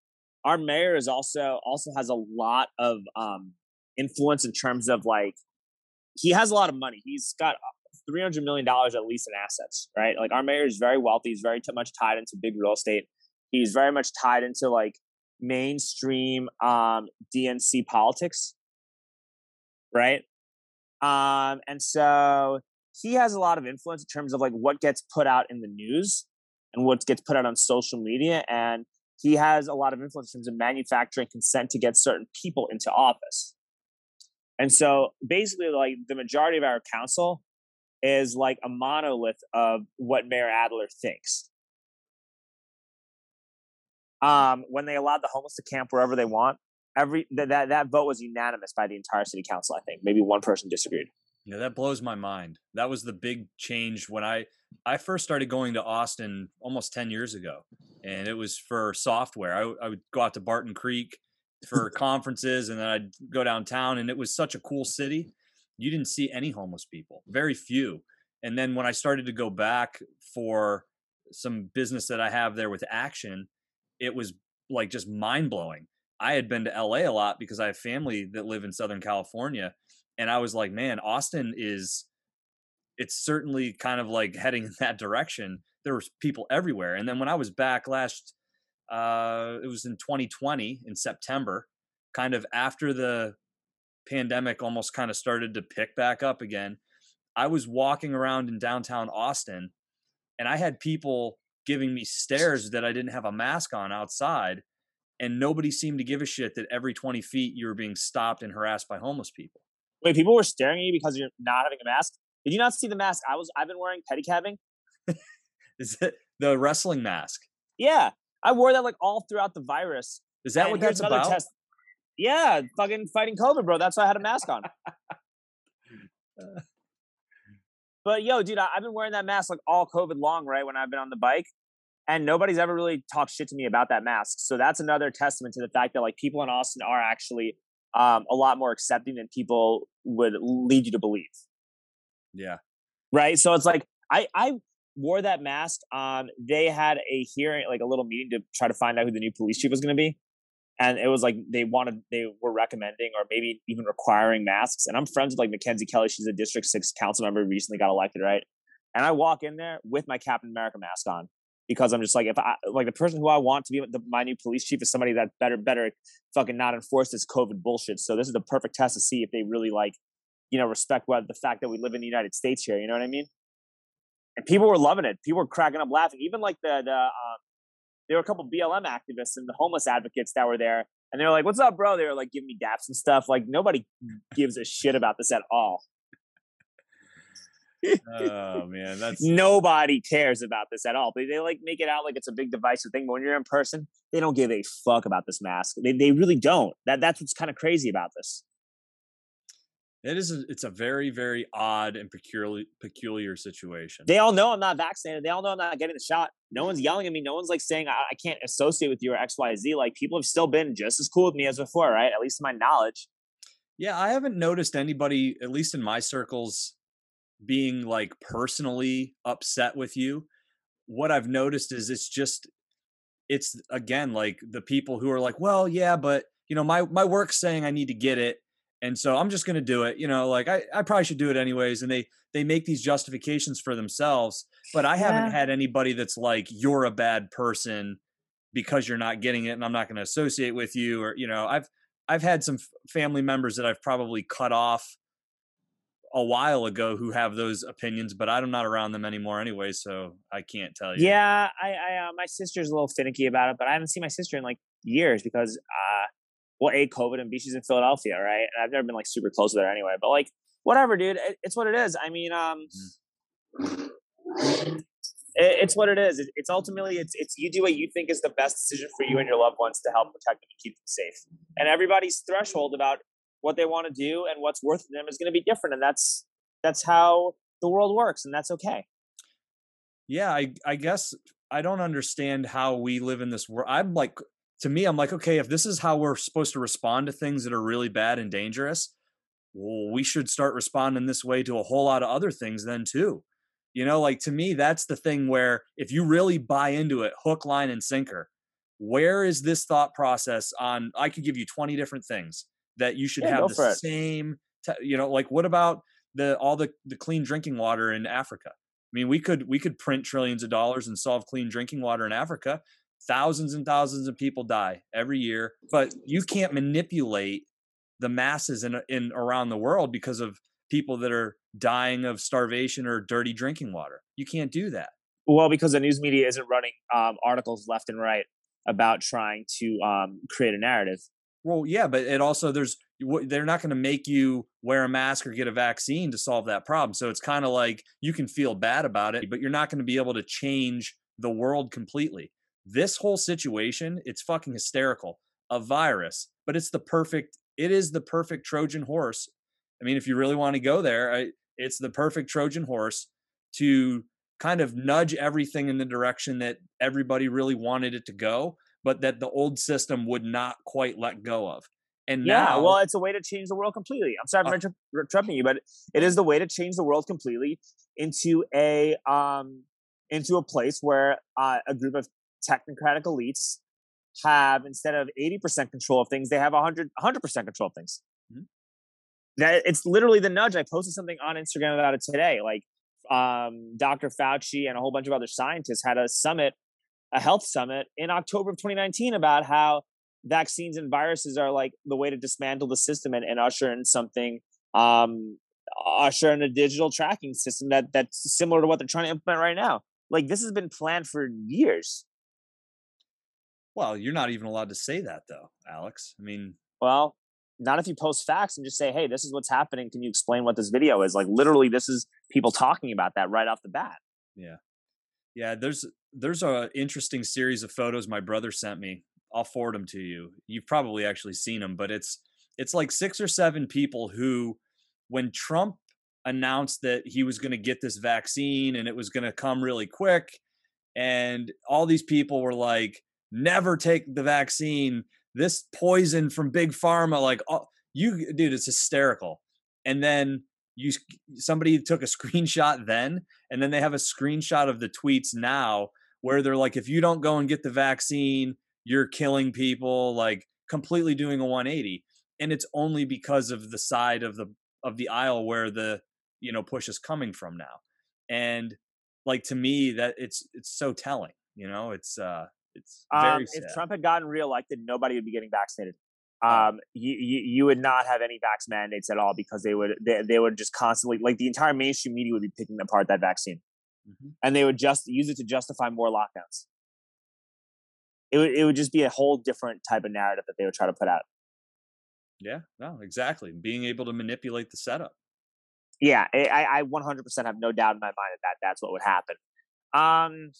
our mayor is also also has a lot of um, influence in terms of like he has a lot of money. He's got three hundred million dollars at least in assets, right? Like our mayor is very wealthy. He's very much tied into big real estate. He's very much tied into like mainstream um, DNC politics, right? Um, and so he has a lot of influence in terms of like what gets put out in the news and what gets put out on social media and he has a lot of influence in terms of manufacturing consent to get certain people into office. And so basically, like the majority of our council is like a monolith of what Mayor Adler thinks. Um, when they allowed the homeless to camp wherever they want, every that, that vote was unanimous by the entire city council. I think maybe one person disagreed. Yeah, that blows my mind. That was the big change when I I first started going to Austin almost 10 years ago, and it was for software. I, I would go out to Barton Creek for conferences, and then I'd go downtown, and it was such a cool city. You didn't see any homeless people, very few. And then when I started to go back for some business that I have there with Aktion, it was like just mind blowing. I had been to LA a lot because I have family that live in Southern California. And I was like, man, Austin is it's certainly kind of like heading in that direction. There was people everywhere. And then when I was back last, uh, it was in 2020 in September, kind of after the pandemic almost kind of started to pick back up again. I was walking around in downtown Austin and I had people giving me stares that I didn't have a mask on outside. And nobody seemed to give a shit that every 20 feet you were being stopped and harassed by homeless people. Wait, people were staring at you because you're not having a mask? Did you not see the mask I was I've been wearing pedicabbing? Is it the wrestling mask? Yeah. I wore that like all throughout the virus. Is that and what that's about? Test. Yeah, fucking fighting COVID, bro. That's why I had a mask on. but yo, dude, I, have been wearing that mask like all COVID long, right? When I've been on the bike. And nobody's ever really talked shit to me about that mask. So that's another testament to the fact that like people in Austin are actually um, a lot more accepting than people would lead you to believe. Yeah. Right. So it's like I I wore that mask. Um, they had a hearing, like a little meeting to try to find out who the new police chief was going to be, and it was like they wanted, they were recommending or maybe even requiring masks. And I'm friends with like Mackenzie Kelly. She's a District Six council member, recently got elected, right? And I walk in there with my Captain America mask on because I'm just like if I like the person who I want to be the, my new police chief is somebody that better better fucking not enforce this COVID bullshit. So this is the perfect test to see if they really like you know, respect what the fact that we live in the United States here. You know what I mean? And people were loving it. People were cracking up laughing. Even like the the um, there were a couple BLM activists and the homeless advocates that were there, and they were like, "What's up, bro?" They were like giving me daps and stuff. Like nobody gives a shit about this at all. oh man, that's nobody cares about this at all. But they like make it out like it's a big divisive thing. But when you're in person, they don't give a fuck about this mask. They they really don't. That that's what's kind of crazy about this. It is. A, it's a very, very odd and peculiar, peculiar situation. They all know I'm not vaccinated. They all know I'm not getting the shot. No one's yelling at me. No one's like saying I, I can't associate with you or X, Y, Z. Like people have still been just as cool with me as before, right? At least to my knowledge. Yeah, I haven't noticed anybody, at least in my circles, being like personally upset with you. What I've noticed is it's just, it's again like the people who are like, well, yeah, but you know, my my work's saying I need to get it and so i'm just going to do it you know like I, I probably should do it anyways and they they make these justifications for themselves but i yeah. haven't had anybody that's like you're a bad person because you're not getting it and i'm not going to associate with you or you know i've i've had some family members that i've probably cut off a while ago who have those opinions but i'm not around them anymore anyway so i can't tell you yeah i, I uh, my sister's a little finicky about it but i haven't seen my sister in like years because uh well, a COVID and B she's in Philadelphia, right? And I've never been like super close with her anyway, but like whatever, dude. It, it's what it is. I mean, um, it, it's what it is. It, it's ultimately it's it's you do what you think is the best decision for you and your loved ones to help protect them and keep them safe. And everybody's threshold about what they want to do and what's worth them is going to be different, and that's that's how the world works, and that's okay. Yeah, I I guess I don't understand how we live in this world. I'm like to me, I'm like, okay, if this is how we're supposed to respond to things that are really bad and dangerous, well, we should start responding this way to a whole lot of other things then too. You know, like to me, that's the thing where if you really buy into it, hook, line, and sinker, where is this thought process on? I could give you 20 different things that you should yeah, have the same, t- you know, like what about the all the, the clean drinking water in Africa? I mean, we could we could print trillions of dollars and solve clean drinking water in Africa. Thousands and thousands of people die every year, but you can't manipulate the masses in in around the world because of people that are dying of starvation or dirty drinking water. You can't do that. Well, because the news media isn't running um, articles left and right about trying to um, create a narrative. Well, yeah, but it also there's they're not going to make you wear a mask or get a vaccine to solve that problem. So it's kind of like you can feel bad about it, but you're not going to be able to change the world completely. This whole situation, it's fucking hysterical. A virus, but it's the perfect it is the perfect Trojan horse. I mean, if you really want to go there, I, it's the perfect Trojan horse to kind of nudge everything in the direction that everybody really wanted it to go, but that the old system would not quite let go of. And yeah, now, well, it's a way to change the world completely. I'm sorry, I'm uh, interrupting you, but it is the way to change the world completely into a um into a place where uh, a group of technocratic elites have instead of 80% control of things, they have 100 100% control of things. Mm-hmm. That it's literally the nudge. I posted something on Instagram about it today. Like um, Dr. Fauci and a whole bunch of other scientists had a summit, a health summit in October of 2019 about how vaccines and viruses are like the way to dismantle the system and, and usher in something um usher in a digital tracking system that that's similar to what they're trying to implement right now like this has been planned for years well you're not even allowed to say that though alex. I mean well not if you post facts and just say hey this is what's happening. Can you explain what this video is? Like literally this is people talking about that right off the bat. Yeah. Yeah there's there's a interesting series of photos my brother sent me. I'll forward them to you. You've probably actually seen them, but it's it's like six or seven people who, when Trump announced that he was going to get this vaccine and it was going to come really quick, and all these people were like, "Never take the vaccine. This poison from big pharma." Like, oh, you, dude, it's hysterical. And then you somebody took a screenshot then, and then they have a screenshot of the tweets now where they're like, "If you don't go and get the vaccine." you're killing people, like completely doing a 180. And it's only because of the side of the of the aisle where the you know push is coming from now. And like to me, that it's it's so telling. You know, it's uh it's um, if Trump had gotten reelected, nobody would be getting vaccinated. Oh. Um, you, you, you would not have any vax mandates at all because they would they, they would just constantly like the entire mainstream media would be picking apart that vaccine, mm-hmm. and they would just use it to justify more lockdowns it would it would just be a whole different type of narrative that they would try to put out. Yeah, no, exactly. Being able to manipulate the setup. Yeah, I, I 100% have no doubt in my mind that, that that's what would happen. Um,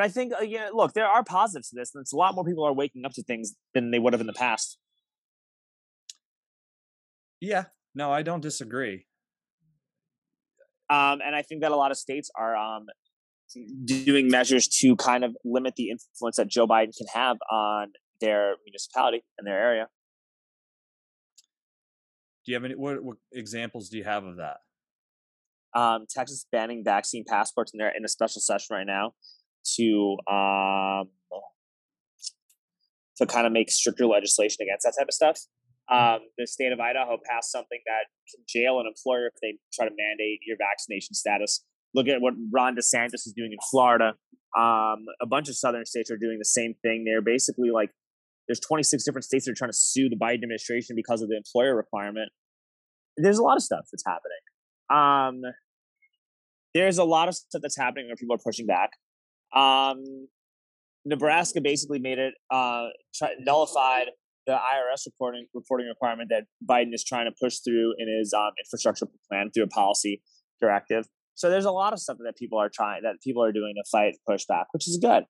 but I think, uh, yeah, look, there are positives to this, and it's a lot more people are waking up to things than they would have in the past. Yeah, no, I don't disagree. Um, and I think that a lot of states are um, doing measures to kind of limit the influence that Joe Biden can have on their municipality and their area. Do you have any what, what examples do you have of that? Um, Texas banning vaccine passports, and they're in a special session right now to um, to kind of make stricter legislation against that type of stuff. Um, the state of Idaho passed something that can jail an employer if they try to mandate your vaccination status. Look at what Ron DeSantis is doing in Florida. Um, a bunch of southern states are doing the same thing. They're basically like, there's 26 different states that are trying to sue the Biden administration because of the employer requirement. There's a lot of stuff that's happening. Um, there's a lot of stuff that's happening where people are pushing back. Um, Nebraska basically made it uh, try, nullified the IRS reporting reporting requirement that Biden is trying to push through in his um, infrastructure plan through a policy directive. So there's a lot of stuff that people are trying that people are doing to fight pushback, which is good.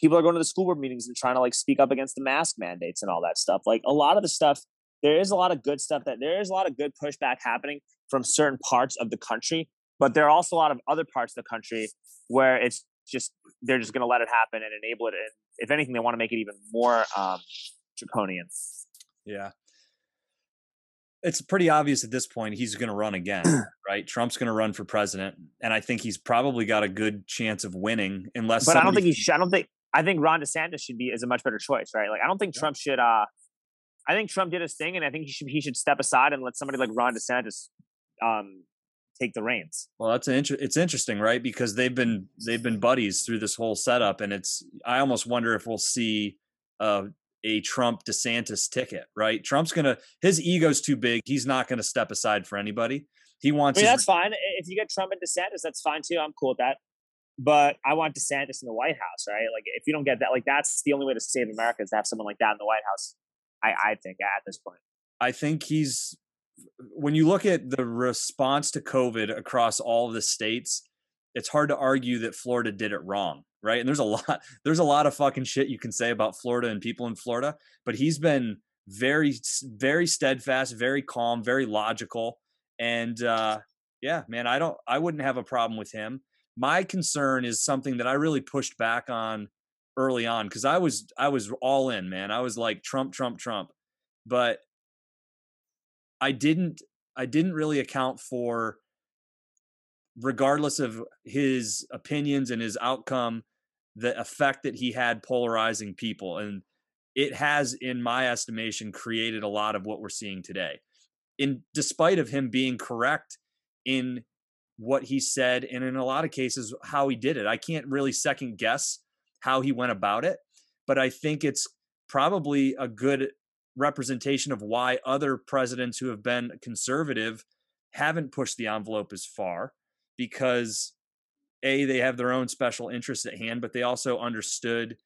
People are going to the school board meetings and trying to like speak up against the mask mandates and all that stuff. Like a lot of the stuff, there is a lot of good stuff that there is a lot of good pushback happening from certain parts of the country, but there are also a lot of other parts of the country where it's just they're just going to let it happen and enable it. And if anything, they want to make it even more um, draconian. Yeah. It's pretty obvious at this point he's going to run again, right? Trump's going to run for president, and I think he's probably got a good chance of winning, unless. But I don't think he. Should, I don't think. I think Ron DeSantis should be is a much better choice, right? Like I don't think Trump should. uh I think Trump did his thing, and I think he should he should step aside and let somebody like Ron DeSantis um take the reins. Well, that's an inter- it's interesting, right? Because they've been they've been buddies through this whole setup, and it's I almost wonder if we'll see uh, a Trump DeSantis ticket, right? Trump's gonna his ego's too big. He's not gonna step aside for anybody. He wants. I mean, that's fine. If you get Trump and DeSantis, that's fine too. I'm cool with that. But I want DeSantis in the White House, right? Like, if you don't get that, like, that's the only way to save America is to have someone like that in the White House. I, I think at this point. I think he's when you look at the response to COVID across all the states, it's hard to argue that Florida did it wrong right? And there's a lot there's a lot of fucking shit you can say about Florida and people in Florida, but he's been very very steadfast, very calm, very logical, and uh, yeah, man, I don't I wouldn't have a problem with him. My concern is something that I really pushed back on early on because I was I was all in, man. I was like Trump, Trump, Trump, but I didn't I didn't really account for regardless of his opinions and his outcome the effect that he had polarizing people and it has in my estimation created a lot of what we're seeing today. In despite of him being correct in what he said and in a lot of cases how he did it. I can't really second guess how he went about it but i think it's probably a good representation of why other presidents who have been conservative haven't pushed the envelope as far because a they have their own special interests at hand but they also understood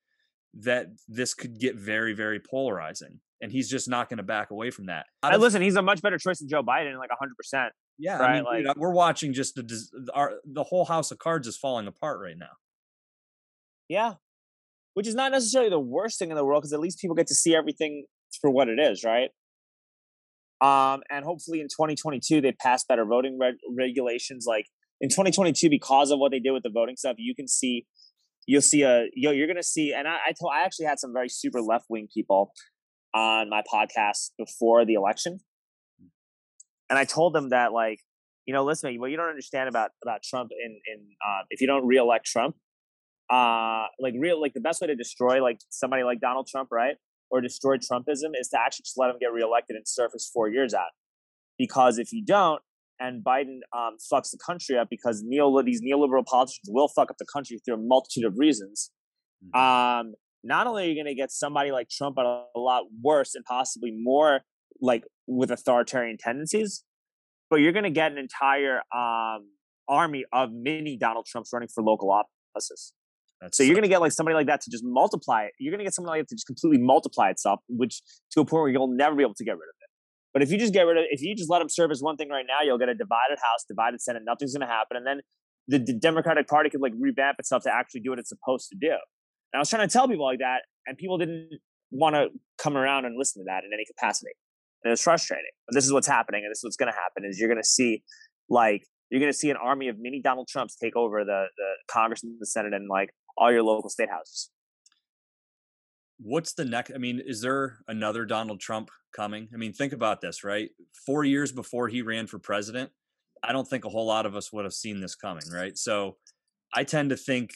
that this could get very very polarizing and he's just not going to back away from that I, listen he's a much better choice than joe biden like 100% yeah right? I mean, like, dude, we're watching just the our, the whole house of cards is falling apart right now yeah which is not necessarily the worst thing in the world because at least people get to see everything for what it is right? Um, and hopefully in 2022 they pass better voting reg- regulations like in 2022 because of what they did with the voting stuff you can see you'll see a yo you're gonna see and i i, told, I actually had some very super left wing people on my podcast before the election. And i told them that like you know listen what you don't understand about about trump in in uh, if you don't reelect trump uh like real like the best way to destroy like somebody like donald trump right or destroy trumpism is to actually just let him get reelected and surface four years out because if you don't and Biden um, fucks the country up because neo these neoliberal politicians will fuck up the country through a multitude of reasons. Mm-hmm. Um, not only are you going to get somebody like Trump, but a, lot worse and possibly more like with authoritarian tendencies, but you're going to get an entire um, army of mini Donald Trumps running for local offices. That's so you're going to get like somebody like that to just multiply it. You're going to get something like that to just completely multiply itself, which to a point where you'll never be able to get rid of it. But if you just get rid of, if you just let them serve as one thing right now, you'll get a divided House, divided Senate. Nothing's going to happen, and then the, the, Democratic Party could like revamp itself to actually do what it's supposed to do. And I was trying to tell people like that, and people didn't want to come around and listen to that in any capacity. And it was frustrating. But this is what's happening, and this is what's going to happen: is you're going to see like you're going to see an army of mini Donald Trumps take over the the Congress and the Senate and like all your local state houses. What's the next i mean is there another donald trump coming? I mean think about this right? Four years before he ran for president i don't think a whole lot of us would have seen this coming right? So i tend to think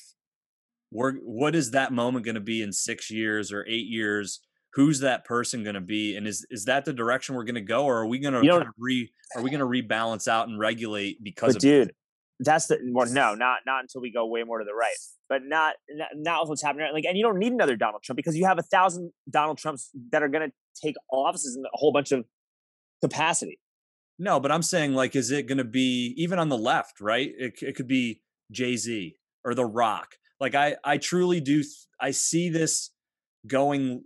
we're what is that moment going to be in six years or eight years? Who's that person going to be? And is is that the direction we're going to go or are we going to kind of re are we going to rebalance out and regulate because of dude that's the well, no, not not until we go way more to the right, but not not what's happening. Right. Like, and you don't need another Donald Trump because you have a thousand Donald Trumps that are going to take offices in a whole bunch of capacity. No, but I'm saying like, is it going to be even on the left? Right? It it could be Jay Z or The Rock. Like I I truly do I see this going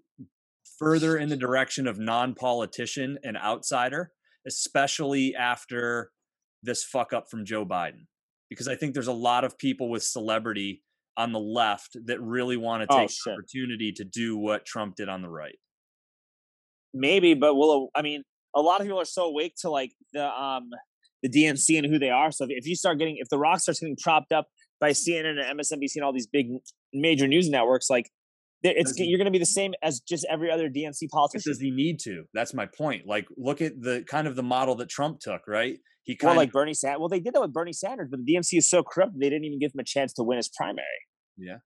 further in the direction of non-politician and outsider, especially after this fuck up from Joe Biden. Because I think there's a lot of people with celebrity on the left that really want to Oh, take the opportunity to do what Trump did on the right. maybe, but will I mean a lot of people are so awake to like the um the DNC and who they are. So if, you start getting if the rock starts getting propped up by CNN and MSNBC and all these big major news networks, like it's you're going to be the same as just every other DNC politician. Does he need to? That's my point. Like, look at the kind of the model that Trump took, right? He Well, kind like of Bernie Sanders. Well, they did that with Bernie Sanders, but the DNC is so corrupt they didn't even give him a chance to win his primary. Yeah,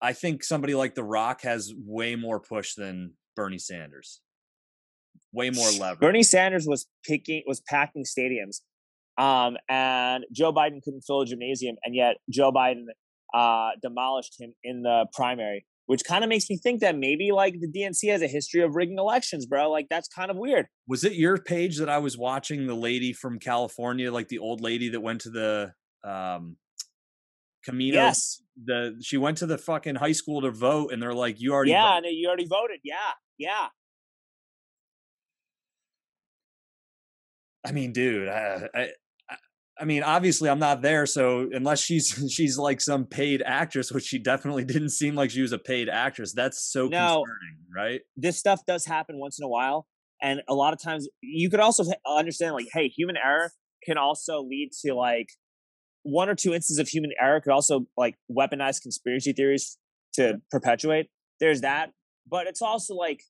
I think somebody like The Rock has way more push than Bernie Sanders. Way more leverage. Bernie Sanders was picking was packing stadiums, um, and Joe Biden couldn't fill a gymnasium, and yet Joe Biden uh, demolished him in the primary, which kind of makes me think that maybe like the DNC has a history of rigging elections, bro. Like that's kind of weird. was it your page that I was watching the lady from California, like the old lady that went to the um Camino? Yes, The she went to the fucking high school to vote, and they're like, "You already yeah, voted." you already voted. Yeah, yeah. I mean, dude, I, I, I- mean, obviously, I'm not there, so unless she's she's like some paid actress, which she definitely didn't seem like she was a paid actress, that's so No. concerning, right? this stuff does happen once in a while and a lot of times you could also understand like hey human error can also lead to like one or two instances of human error could also like weaponize conspiracy theories to perpetuate there's that but it's also like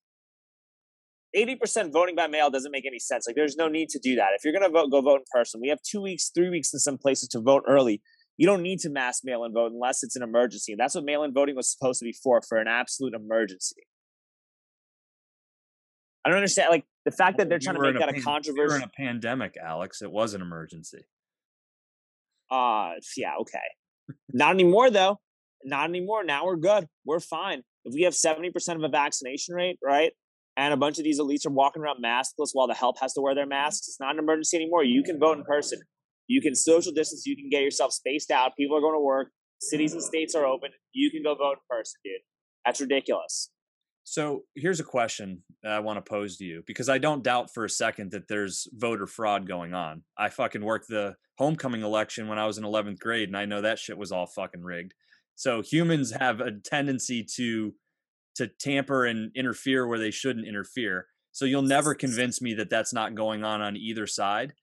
80% voting by mail doesn't make any sense like there's no need to do that if you're going to vote go vote in person we have two weeks three weeks in some places to vote early you don't need to mass mail in vote unless it's an emergency and that's what mail in voting was supposed to be for for an absolute emergency I don't understand, like the fact that they're We trying to make that a We were controversy. in a pandemic, Alex. It was an emergency. Uh, yeah, okay. Not anymore, though. Not anymore. Now we're good. We're fine. If we have seventy percent of a vaccination rate, right, and a bunch of these elites are walking around maskless while the help has to wear their masks, it's not an emergency anymore. You can vote in person. You can social distance. You can get yourself spaced out. People are going to work. Cities and states are open. You can go vote in person, dude. That's ridiculous. So here's a question that I want to pose to you because I don't doubt for a second that there's voter fraud going on. I fucking worked the homecoming election when I was in 11th grade and I know that shit was all fucking rigged. So humans have a tendency to to tamper and interfere where they shouldn't interfere. So you'll never convince me that that's not going on on either side.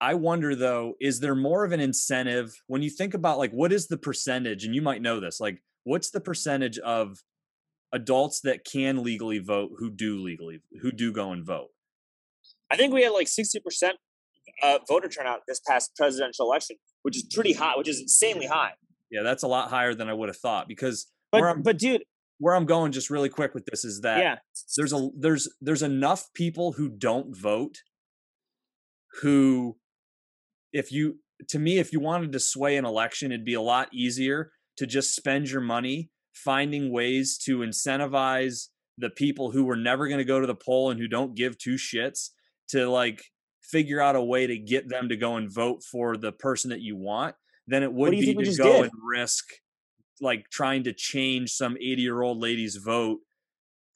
I wonder though, is there more of an incentive when you think about like what is the percentage and you might know this, like what's the percentage of adults that can legally vote who do legally who do go and vote I think we had like sixty percent uh, voter turnout this past presidential election, which is pretty high, which is insanely high. yeah that's a lot higher than i would have thought because But but dude, where i'm going just really quick with this is that yeah, there's a there's there's enough people who don't vote who if you to me if you wanted to sway an election it'd be a lot easier to just spend your money finding ways to incentivize the people who were never going to go to the poll and who don't give two shits to like figure out a way to get them to go and vote for the person that you want than it would be to go did? and risk like trying to change some 80 year old lady's vote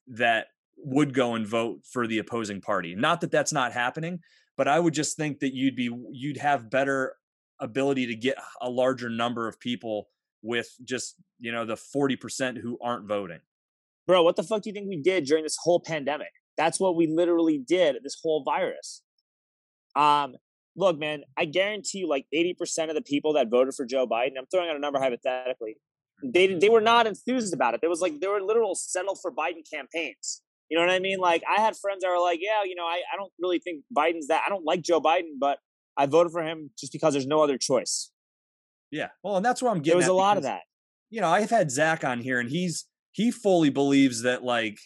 that would go and vote for the opposing party. Not that that's not happening, but I would just think that you'd be you'd have better ability to get a larger number of people with just, you know, the 40% who aren't voting. bro, what the fuck do you think we did during this whole pandemic? That's what we literally did. This whole virus. Um, look, man, I guarantee you, like eighty percent of the people that voted for Joe Biden, I'm throwing out a number hypothetically, they they were not enthused about it. There was like there were literal settle for Biden campaigns. You know what I mean? Like I had friends that were like, yeah, you know, I, I don't really think Biden's that. I don't like Joe Biden, but I voted for him just because there's no other choice. Yeah. Well, and that's where I'm There getting was at a lot of that. You know, I've had Zach on here and he's he fully believes that like,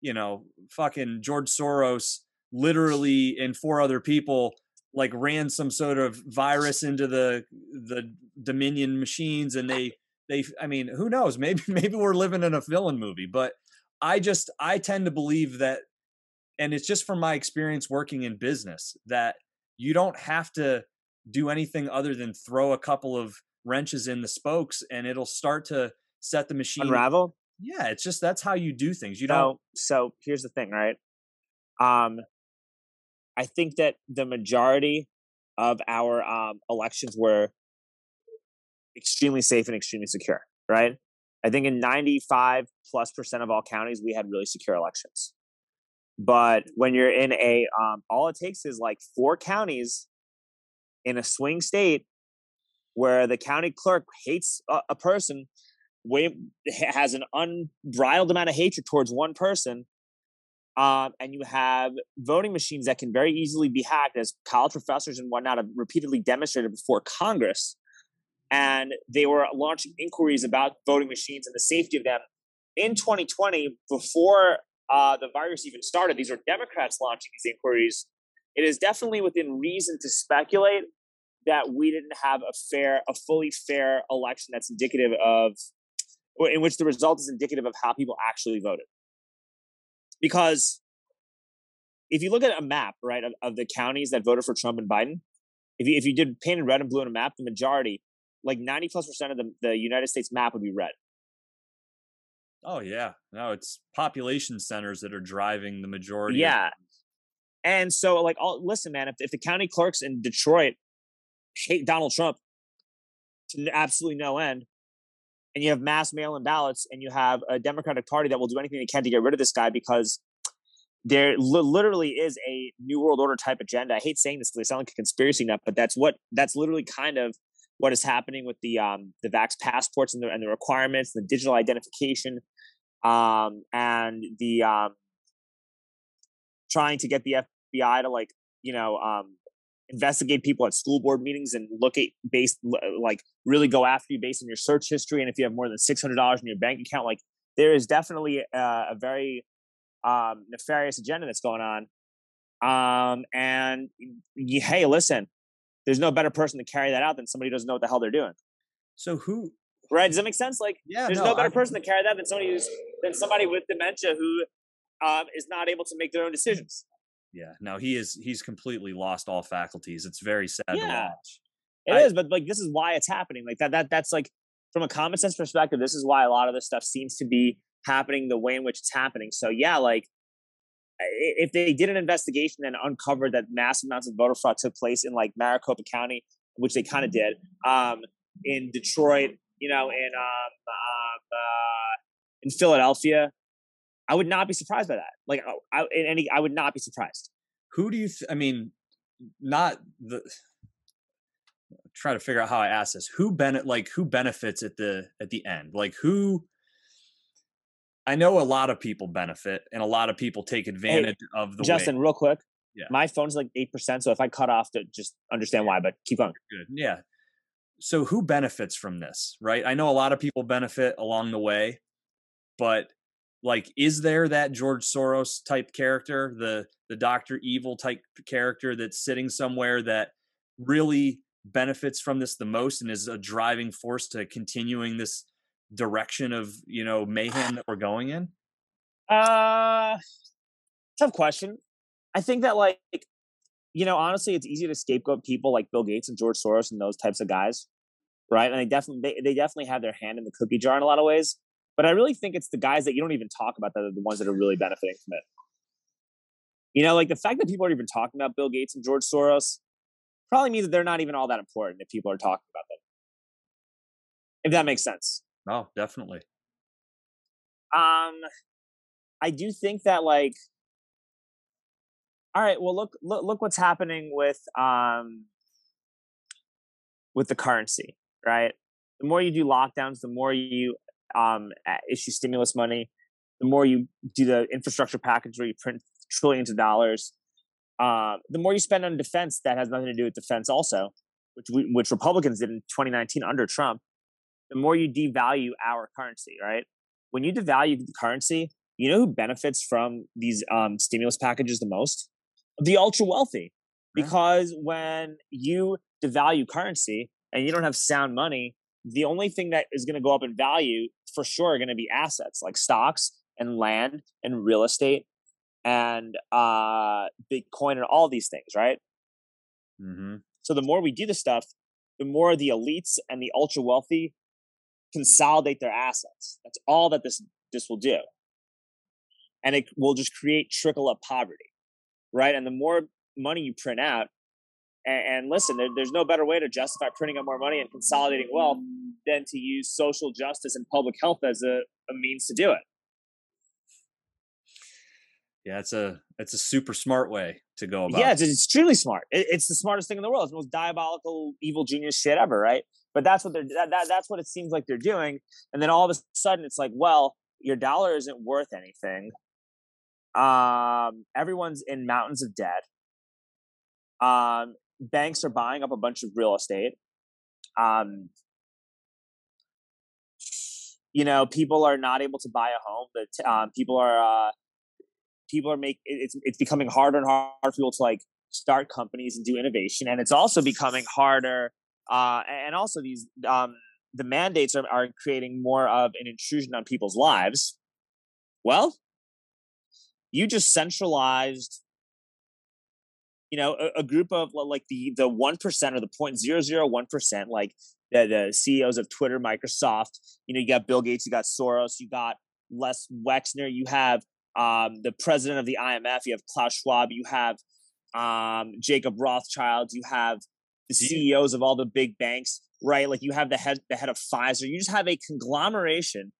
you know, fucking George Soros literally and four other people like ran some sort of virus into the the Dominion machines and they they I mean, who knows? Maybe maybe we're living in a villain movie, but I just I tend to believe that and it's just from my experience working in business that you don't have to do anything other than throw a couple of wrenches in the spokes and it'll start to set the machine Unravel. Yeah, it's just that's how you do things. You So, don't so here's the thing, right? Um, I think that the majority of our um, elections were extremely safe and extremely secure, right? I think in 95 plus percent of all counties, we had really secure elections. But when you're in a, um, all it takes is like four counties in a swing state where the county clerk hates a, a person, way, has an unbridled amount of hatred towards one person, um, and you have voting machines that can very easily be hacked, as college professors and whatnot have repeatedly demonstrated before Congress. And they were launching inquiries about voting machines and the safety of them in 2020 before uh, the virus even started. These are Democrats launching these inquiries. It is definitely within reason to speculate that we didn't have a fair, a fully fair election that's indicative of, in which the result is indicative of how people actually voted because if you look at a map, right, of, of, the counties that voted for Trump and Biden, if you if you did painted red and blue on a map, the majority, like ninety plus percent of the, the United States map would be red. Oh yeah, no, it's population centers that are driving the majority. Yeah, and so like, all listen, man, if if the county clerks in Detroit hate Donald Trump to absolutely no end, and you have mass mail-in ballots, and you have a Democratic Party that will do anything they can to get rid of this guy because there li- literally is a new world order type agenda. I hate saying this because they sound like a conspiracy nut, but that's what that's literally kind of what is happening with the um, the vax passports and the and the requirements, the digital identification, um, and the um, trying to get the FBI to like you know um, investigate people at school board meetings and look at based like really go after you based on your search history and if you have more than six hundred dollars in your bank account, like there is definitely a, a very um, nefarious agenda that's going on. Um, and hey, listen, there's no better person to carry that out than somebody who doesn't know what the hell they're doing. So who? Right? Does that make sense? Like, yeah, there's no, no, better I, person to carry that than somebody who's than somebody with dementia who um, is not able to make their own decisions. Yeah, no, he is. He's completely lost all faculties. It's very sad Yeah. to watch. It I- is, but like this is why it's happening. Like that that that's like from a common sense perspective, this is why a lot of this stuff seems to be happening the way in which it's happening. So yeah, like if they did an investigation and uncovered that massive amounts of voter fraud took place in like Maricopa County, which they kind of did, um, in Detroit, you know, in um, um uh, in Philadelphia, I would not be surprised by that. Like I, in any, I would not be surprised. Who do you? Th- I mean, not the. Try to figure out how I ask this. Who benefit? Like who benefits at the at the end? Like who? I know a lot of people benefit, and a lot of people take advantage of the Justin, real quick. Yeah. My phone's like eight percent, so if I cut off, to just understand why. But keep going. Good. Yeah. So who benefits from this, right? I know a lot of people benefit along the way, but like is there that George Soros type character, the the Dr. Evil type character that's sitting somewhere that really benefits from this the most and is a driving force to continuing this direction of, you know, mayhem that we're going in? Uh, tough question. I think that like, you know, honestly, it's easy to scapegoat people like Bill Gates and George Soros and those types of guys, right? And they definitely they, they definitely have their hand in the cookie jar in a lot of ways. But I really think it's the guys that you don't even talk about that are the ones that are really benefiting from it. You know, like the fact that people are even talking about Bill Gates and George Soros probably means that they're not even all that important if people are talking about them. If that makes sense. Oh, definitely. Um, I do think that like, all right, well look look look what's happening with um with the currency, right? The more you do lockdowns, the more you um issue stimulus money, the more you do the infrastructure package where you print trillions of dollars. Uh, the more you spend on defense, that has nothing to do with defense, also, which we, which Republicans did in 2019 under Trump. The more you devalue our currency, right? when you devalue the currency, you know who benefits from these um, stimulus packages the most? The ultra wealthy. Right. Because when you devalue currency and you don't have sound money, the only thing that is going to go up in value for sure are going to be assets like stocks and land and real estate and uh, Bitcoin and all these things, right? Mm-hmm. So the more we do this stuff, the more the elites and the ultra wealthy consolidate their assets. That's all that this this will do. And it will just create trickle up poverty. Right. And the more money you print out, and, and listen, there, there's no better way to justify printing up more money and consolidating wealth than to use social justice and public health as a, a means to do it. Yeah, it's a it's a super smart way to go about. Yeah, it's, it's extremely smart. It, it's the smartest thing in the world. It's the most diabolical, evil genius shit ever, right? But that's what they're that, that, that's what it seems like they're doing. And then all of a sudden, it's like, well, your dollar isn't worth anything. Um, everyone's in mountains of debt. Um, banks are buying up a bunch of real estate. Um, you know, people are not able to buy a home. But um, people are uh, people are make it's it's becoming harder and harder for people to like start companies and do innovation, and it's also becoming harder. Uh, and also these um, the mandates are, are creating more of an intrusion on people's lives. Well, you just centralized you know a, a, group of like the the one percent or the point zero zero one percent, like the, the CEOs of Twitter, Microsoft. You know, you got Bill Gates, you got Soros, you got Les Wexner, you have um, the president of the IMF, you have Klaus Schwab, you have um, Jacob Rothschild, you have the CEOs of all the big banks, right? Like you have the head the head of Pfizer. You just have a conglomeration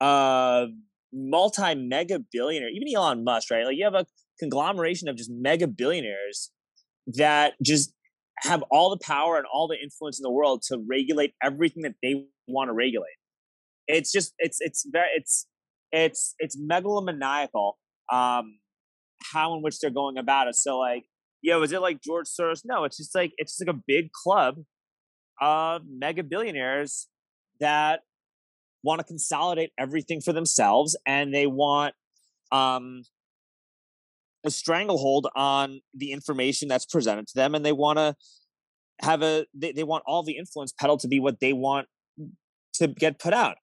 of multi mega billionaire, even Elon Musk, right? Like you have a conglomeration of just mega billionaires that just have all the power and all the influence in the world to regulate everything that they want to regulate. It's just it's it's very it's it's it's megalomaniacal um how in which they're going about it. So like, yo, is it like George Soros? No, it's just like it's just like a big club of mega billionaires that want to consolidate everything for themselves and they want um a stranglehold on the information that's presented to them and they want to have a they, they want all the influence pedal to be what they want to get put out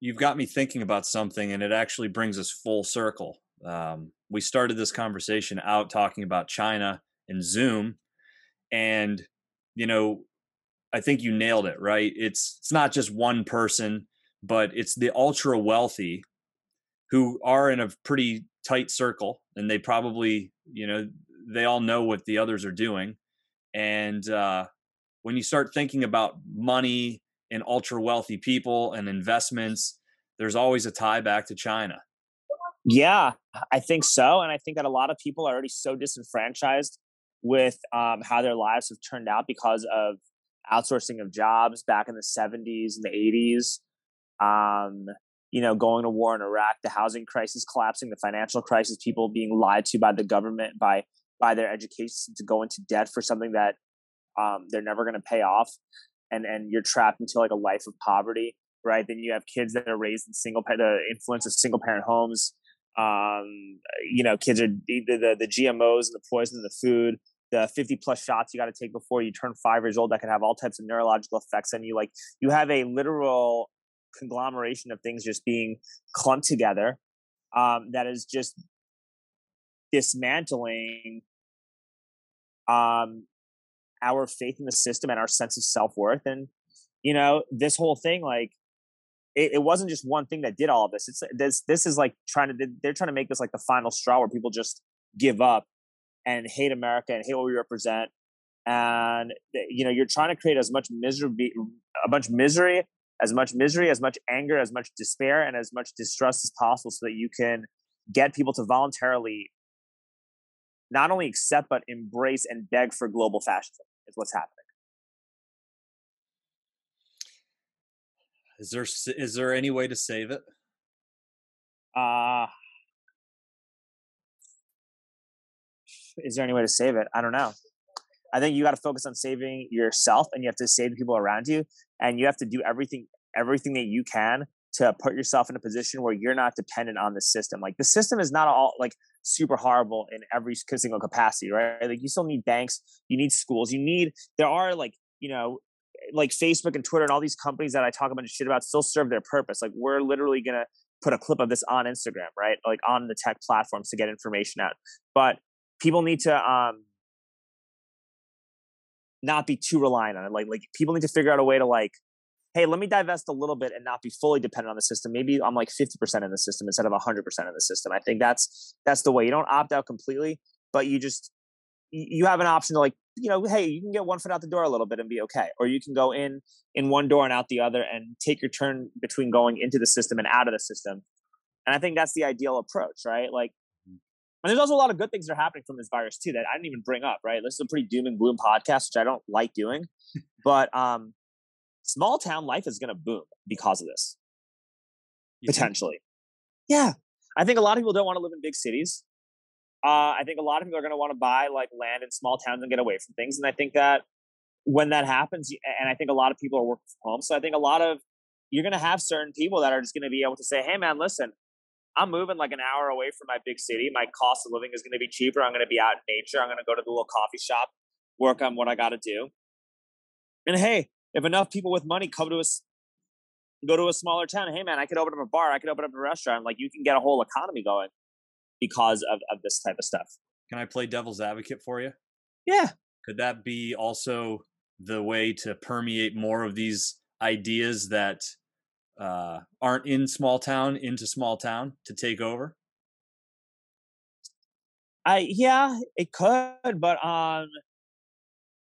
you've got me thinking about something and it actually brings us full circle um, we started this conversation out talking about china and zoom and you know i think you nailed it right? It's it's not just one person but it's the ultra wealthy who are in a pretty tight circle and they probably you know they all know what the others are doing. And uh, when you start thinking about money and ultra wealthy people and investments there's always a tie back to china yeah i think so and i think that a lot of people are already so disenfranchised with um, how their lives have turned out because of outsourcing of jobs back in the 70s and the 80s um, you know, going to war in Iraq, the housing crisis collapsing, the financial crisis, people being lied to by the government, by by their education to go into debt for something that um, they're never going to pay off, and and you're trapped into like a life of poverty, right? Then you have kids that are raised in single the influence of single parent homes. Um, you know, kids are the, the the GMOs and the poison in the food, the 50 plus shots you got to take before you turn five years old that can have all types of neurological effects on you. Like you have a literal conglomeration of things just being clumped together um, that is just dismantling um, our faith in the system and our sense of self-worth and you know this whole thing like it, it, wasn't just one thing that did all of this it's this this is like trying to they're trying to make this like the final straw where people just give up and hate america and hate what we represent and eh, you know you're trying to create as much misery a bunch misery as much misery, as much anger, as much despair, and as much distrust as possible so that you can get people to voluntarily not only accept but embrace and beg for global fascism is what's happening. Is there is there any way to save it? Uh is there any way to save it? I don't know. I think you got to focus on saving yourself and you have to save the people around you and you have to do everything everything that you can to put yourself in a position where you're not dependent on the system. Like the system is not all like super horrible in every single capacity, right? Like you still need banks, you need schools, you need there are like, you know, like Facebook and Twitter and all these companies that I talk a bunch of shit about still serve their purpose. Like we're literally gonna put a clip of this on Instagram, right? Like on the tech platforms to get information out. But people need to um not be too reliant on it. Like like people need to figure out a way to like, hey, let me divest a little bit and not be fully dependent on the system. Maybe I'm like 50% in the system instead of 100% in the system. I think that's that's the way. You don't opt out completely, but you just you have an option to like you know hey you can get one foot out the door a little bit and be okay or you can go in in one door and out the other and take your turn between going into the system and out of the system. And i think that's the ideal approach right? Like mm. and there's also a lot of good things that are happening from this virus too that i didn't even bring up right? This is a pretty doom and gloom podcast which i don't like doing but um small town life is going to boom because of this potentially. Yeah. I think a lot of people don't want to live in big cities uh, I think a lot of people are going to want to buy like land in small towns and get away from things. And I think that when that happens, and I think a lot of people are working from home, so I think a lot of you're going to have certain people that are just going to be able to say, "Hey, man, listen, I'm moving like an hour away from my big city. My cost of living is going to be cheaper. I'm going to be out in nature. I'm going to go to the little coffee shop, work on what I got to do. And hey, if enough people with money come to us, go to a smaller town, hey man, I could open up a bar. I could open up a restaurant. Like you can get a whole economy going because of, of this type of stuff. Can I play devil's advocate for you? Yeah. Could that be also the way to permeate more of these ideas that uh, aren't in small town into small town to take over? I yeah, it could, but um,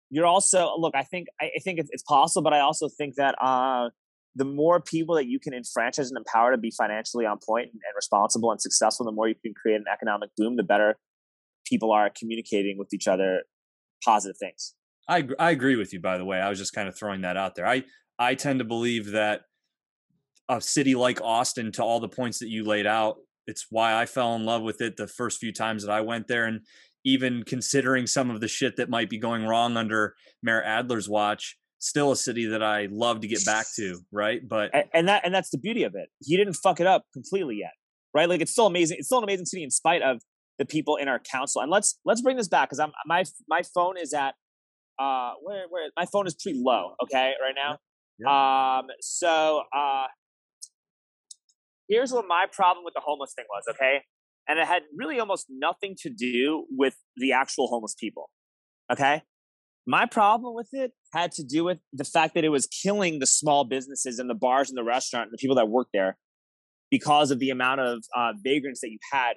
you're also look. I think I, I think it's, it's possible, but I also think that uh, the more people that you can enfranchise and empower to be financially on point and, and responsible and successful, the more you can create an economic boom, the better people are communicating with each other positive things. I I agree with you. By the way, I was just kind of throwing that out there. I I tend to believe that a city like Austin, to all the points that you laid out, it's why I fell in love with it the first few times that I went there, and even considering some of the shit that might be going wrong under Mayor Adler's watch, still a city that I love to get back to, right? But and, and that and that's the beauty of it. He didn't fuck it up completely yet, right? Like it's still amazing. It's still an amazing city in spite of the people in our council. And let's let's bring this back because I'm my my phone is at uh where where my phone is pretty low. Okay, right now. Yeah. Um. So uh, here's what my problem with the homeless thing was. Okay, and it had really almost nothing to do with the actual homeless people. Okay, my problem with it had to do with the fact that it was killing the small businesses and the bars and the restaurant and the people that work there because of the amount of uh, vagrants that you had,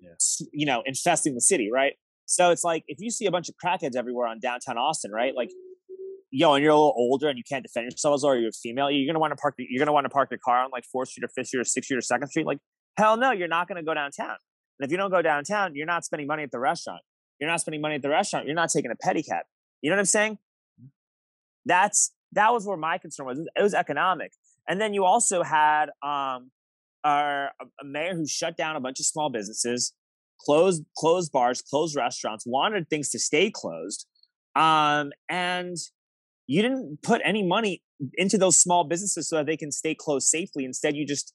yeah. you know, infesting the city, right? So it's like if you see a bunch of crackheads everywhere on downtown Austin, right? Like, yo, and you're a little older and you can't defend yourselves, or you're a female, you're gonna want to park. You're gonna want to park your car on like Fourth Street or Fifth Street or Sixth Street or Second Street. Like, hell no, you're not gonna go downtown. And if you don't go downtown, you're not spending money at the restaurant. You're not spending money at the restaurant. You're not taking a pedicab. You know what I'm saying? That's that was where my concern was. It was economic, and then you also had um, our, a mayor who shut down a bunch of small businesses, closed closed bars, closed restaurants, wanted things to stay closed, um, and you didn't put any money into those small businesses so that they can stay closed safely. Instead, you just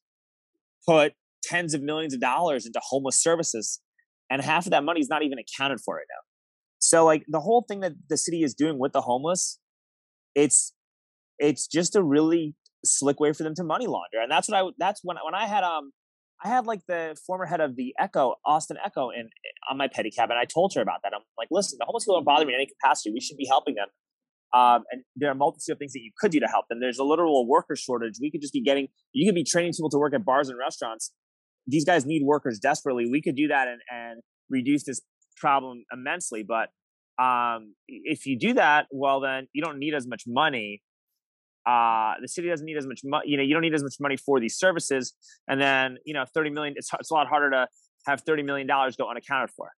put tens of millions of dollars into homeless services, and half of that money is not even accounted for right now. So like the whole thing that the city is doing with the homeless, it's it's just a really slick way for them to money launder. And that's what I that's when when I had um I had like the former head of the Echo, Austin Echo, in on my pedicab, and I told her about that. I'm like, listen, the homeless people don't bother me in any capacity. We should be helping them. Um, and there are a multitude of things that you could do to help them. There's a literal worker shortage. We could just be getting, you could be training people to work at bars and restaurants. These guys need workers desperately. We could do that and, and reduce this problem immensely. But um, if you do that, well, then you don't need as much money. Uh, the city doesn't need as much money. You know, you don't need as much money for these services. And then, you know, 30 million, it's, it's a lot harder to have $30 million go unaccounted for.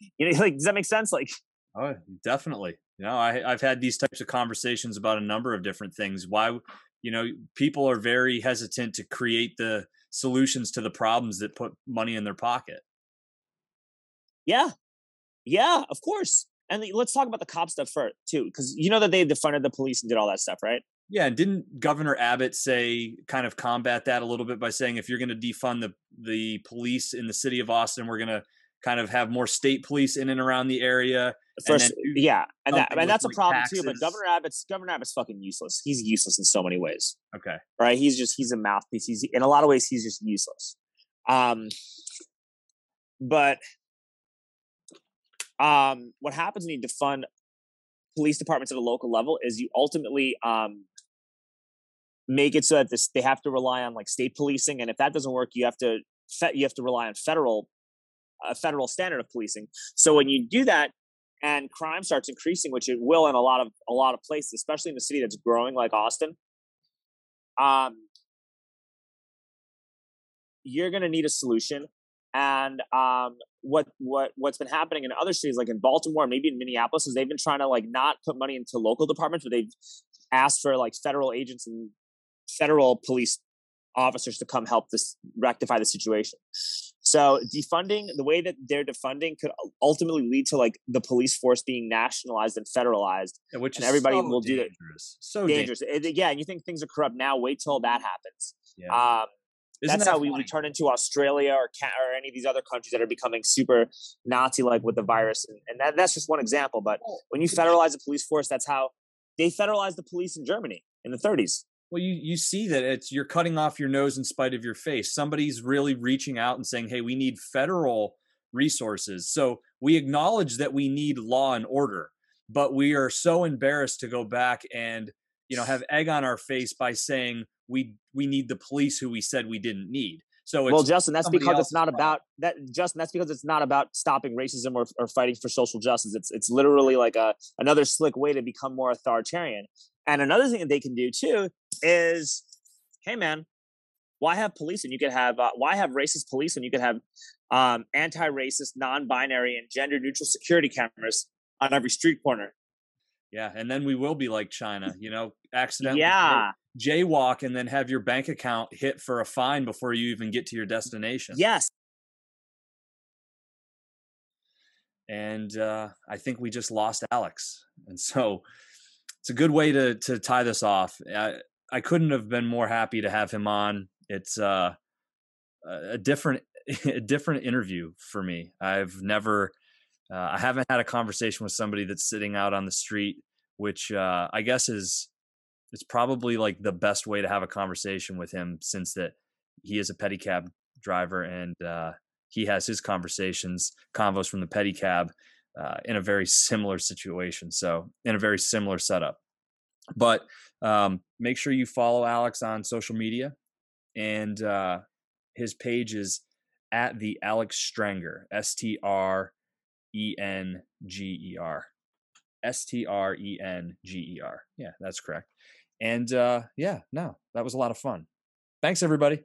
you know, like, does that make sense? Like, oh, definitely. You know, I, I've had these types of conversations about a number of different things. Why, you know, people are very hesitant to create the solutions to the problems that put money in their pocket. Yeah, yeah, of course. And let's talk about the cop stuff first too, because you know that they defunded the police and did all that stuff, right? Yeah, and didn't Governor Abbott say kind of combat that a little bit by saying if you're going to defund the the police in the city of Austin, we're going to kind of have more state police in and around the area. First, and yeah, and that and that's a problem taxes. too. But Governor Abbott's Governor Abbott's fucking useless. He's useless in so many ways. Okay, right? He's just he's a mouthpiece. He's in a lot of ways he's just useless. Um, but um, what happens when you defund police departments at a local level is you ultimately um, make it so that this they have to rely on like state policing, and if that doesn't work, you have to you have to rely on federal a federal standard of policing. So when you do that, and crime starts increasing, which it will in a lot of a lot of places, especially in the city that's growing like Austin, um, you're going to need a solution. And um, what what what's been happening in other cities, like in Baltimore, maybe in Minneapolis, is they've been trying to like not put money into local departments, but they've asked for like federal agents and federal police officers to come help this rectify the situation. So defunding, the way that they're defunding could ultimately lead to like the police force being nationalized and federalized, yeah, which and everybody so will dangerous. do it. So dangerous. dangerous. And, yeah, and you think things are corrupt now? Wait till that happens. Yeah. Um, Isn't that's that how we, we turn into Australia or or any of these other countries that are becoming super Nazi-like with the virus, and, and that, that's just one example. But when you federalize the police force, that's how they federalized the police in Germany in the 30s. Well, you you see that it's you're cutting off your nose in spite of your face. Somebody's really reaching out and saying, "Hey, we need federal resources." So we acknowledge that we need law and order, but we are so embarrassed to go back and you know have egg on our face by saying we we need the police who we said we didn't need. So it's well, Justin, that's because it's not problem. about that. Justin, that's because it's not about stopping racism or, or fighting for social justice. It's it's literally like a another slick way to become more authoritarian. And another thing that they can do too is, hey man, why have police and you could have uh, why have racist police and you could have um, anti-racist, non-binary, and gender-neutral security cameras on every street corner? Yeah, and then we will be like China, you know, accidentally Yeah, jaywalk and then have your bank account hit for a fine before you even get to your destination. yes, and uh, I think we just lost Alex, and so it's a good way to to tie this off. I, I couldn't have been more happy to have him on. It's uh, a different a different interview for me. I've never uh, I haven't had a conversation with somebody that's sitting out on the street, which uh, I guess is it's probably like the best way to have a conversation with him since that he is a pedicab driver and uh, he has his conversations, convos from the pedicab uh, in a very similar situation. So in a very similar setup. But um, make sure you follow Alex on social media, and uh, his page is at the Alex Strenger, S T R E N G E R. S T R E N G E R. Yeah, that's correct. And uh, yeah, no, that was a lot of fun. Thanks, everybody.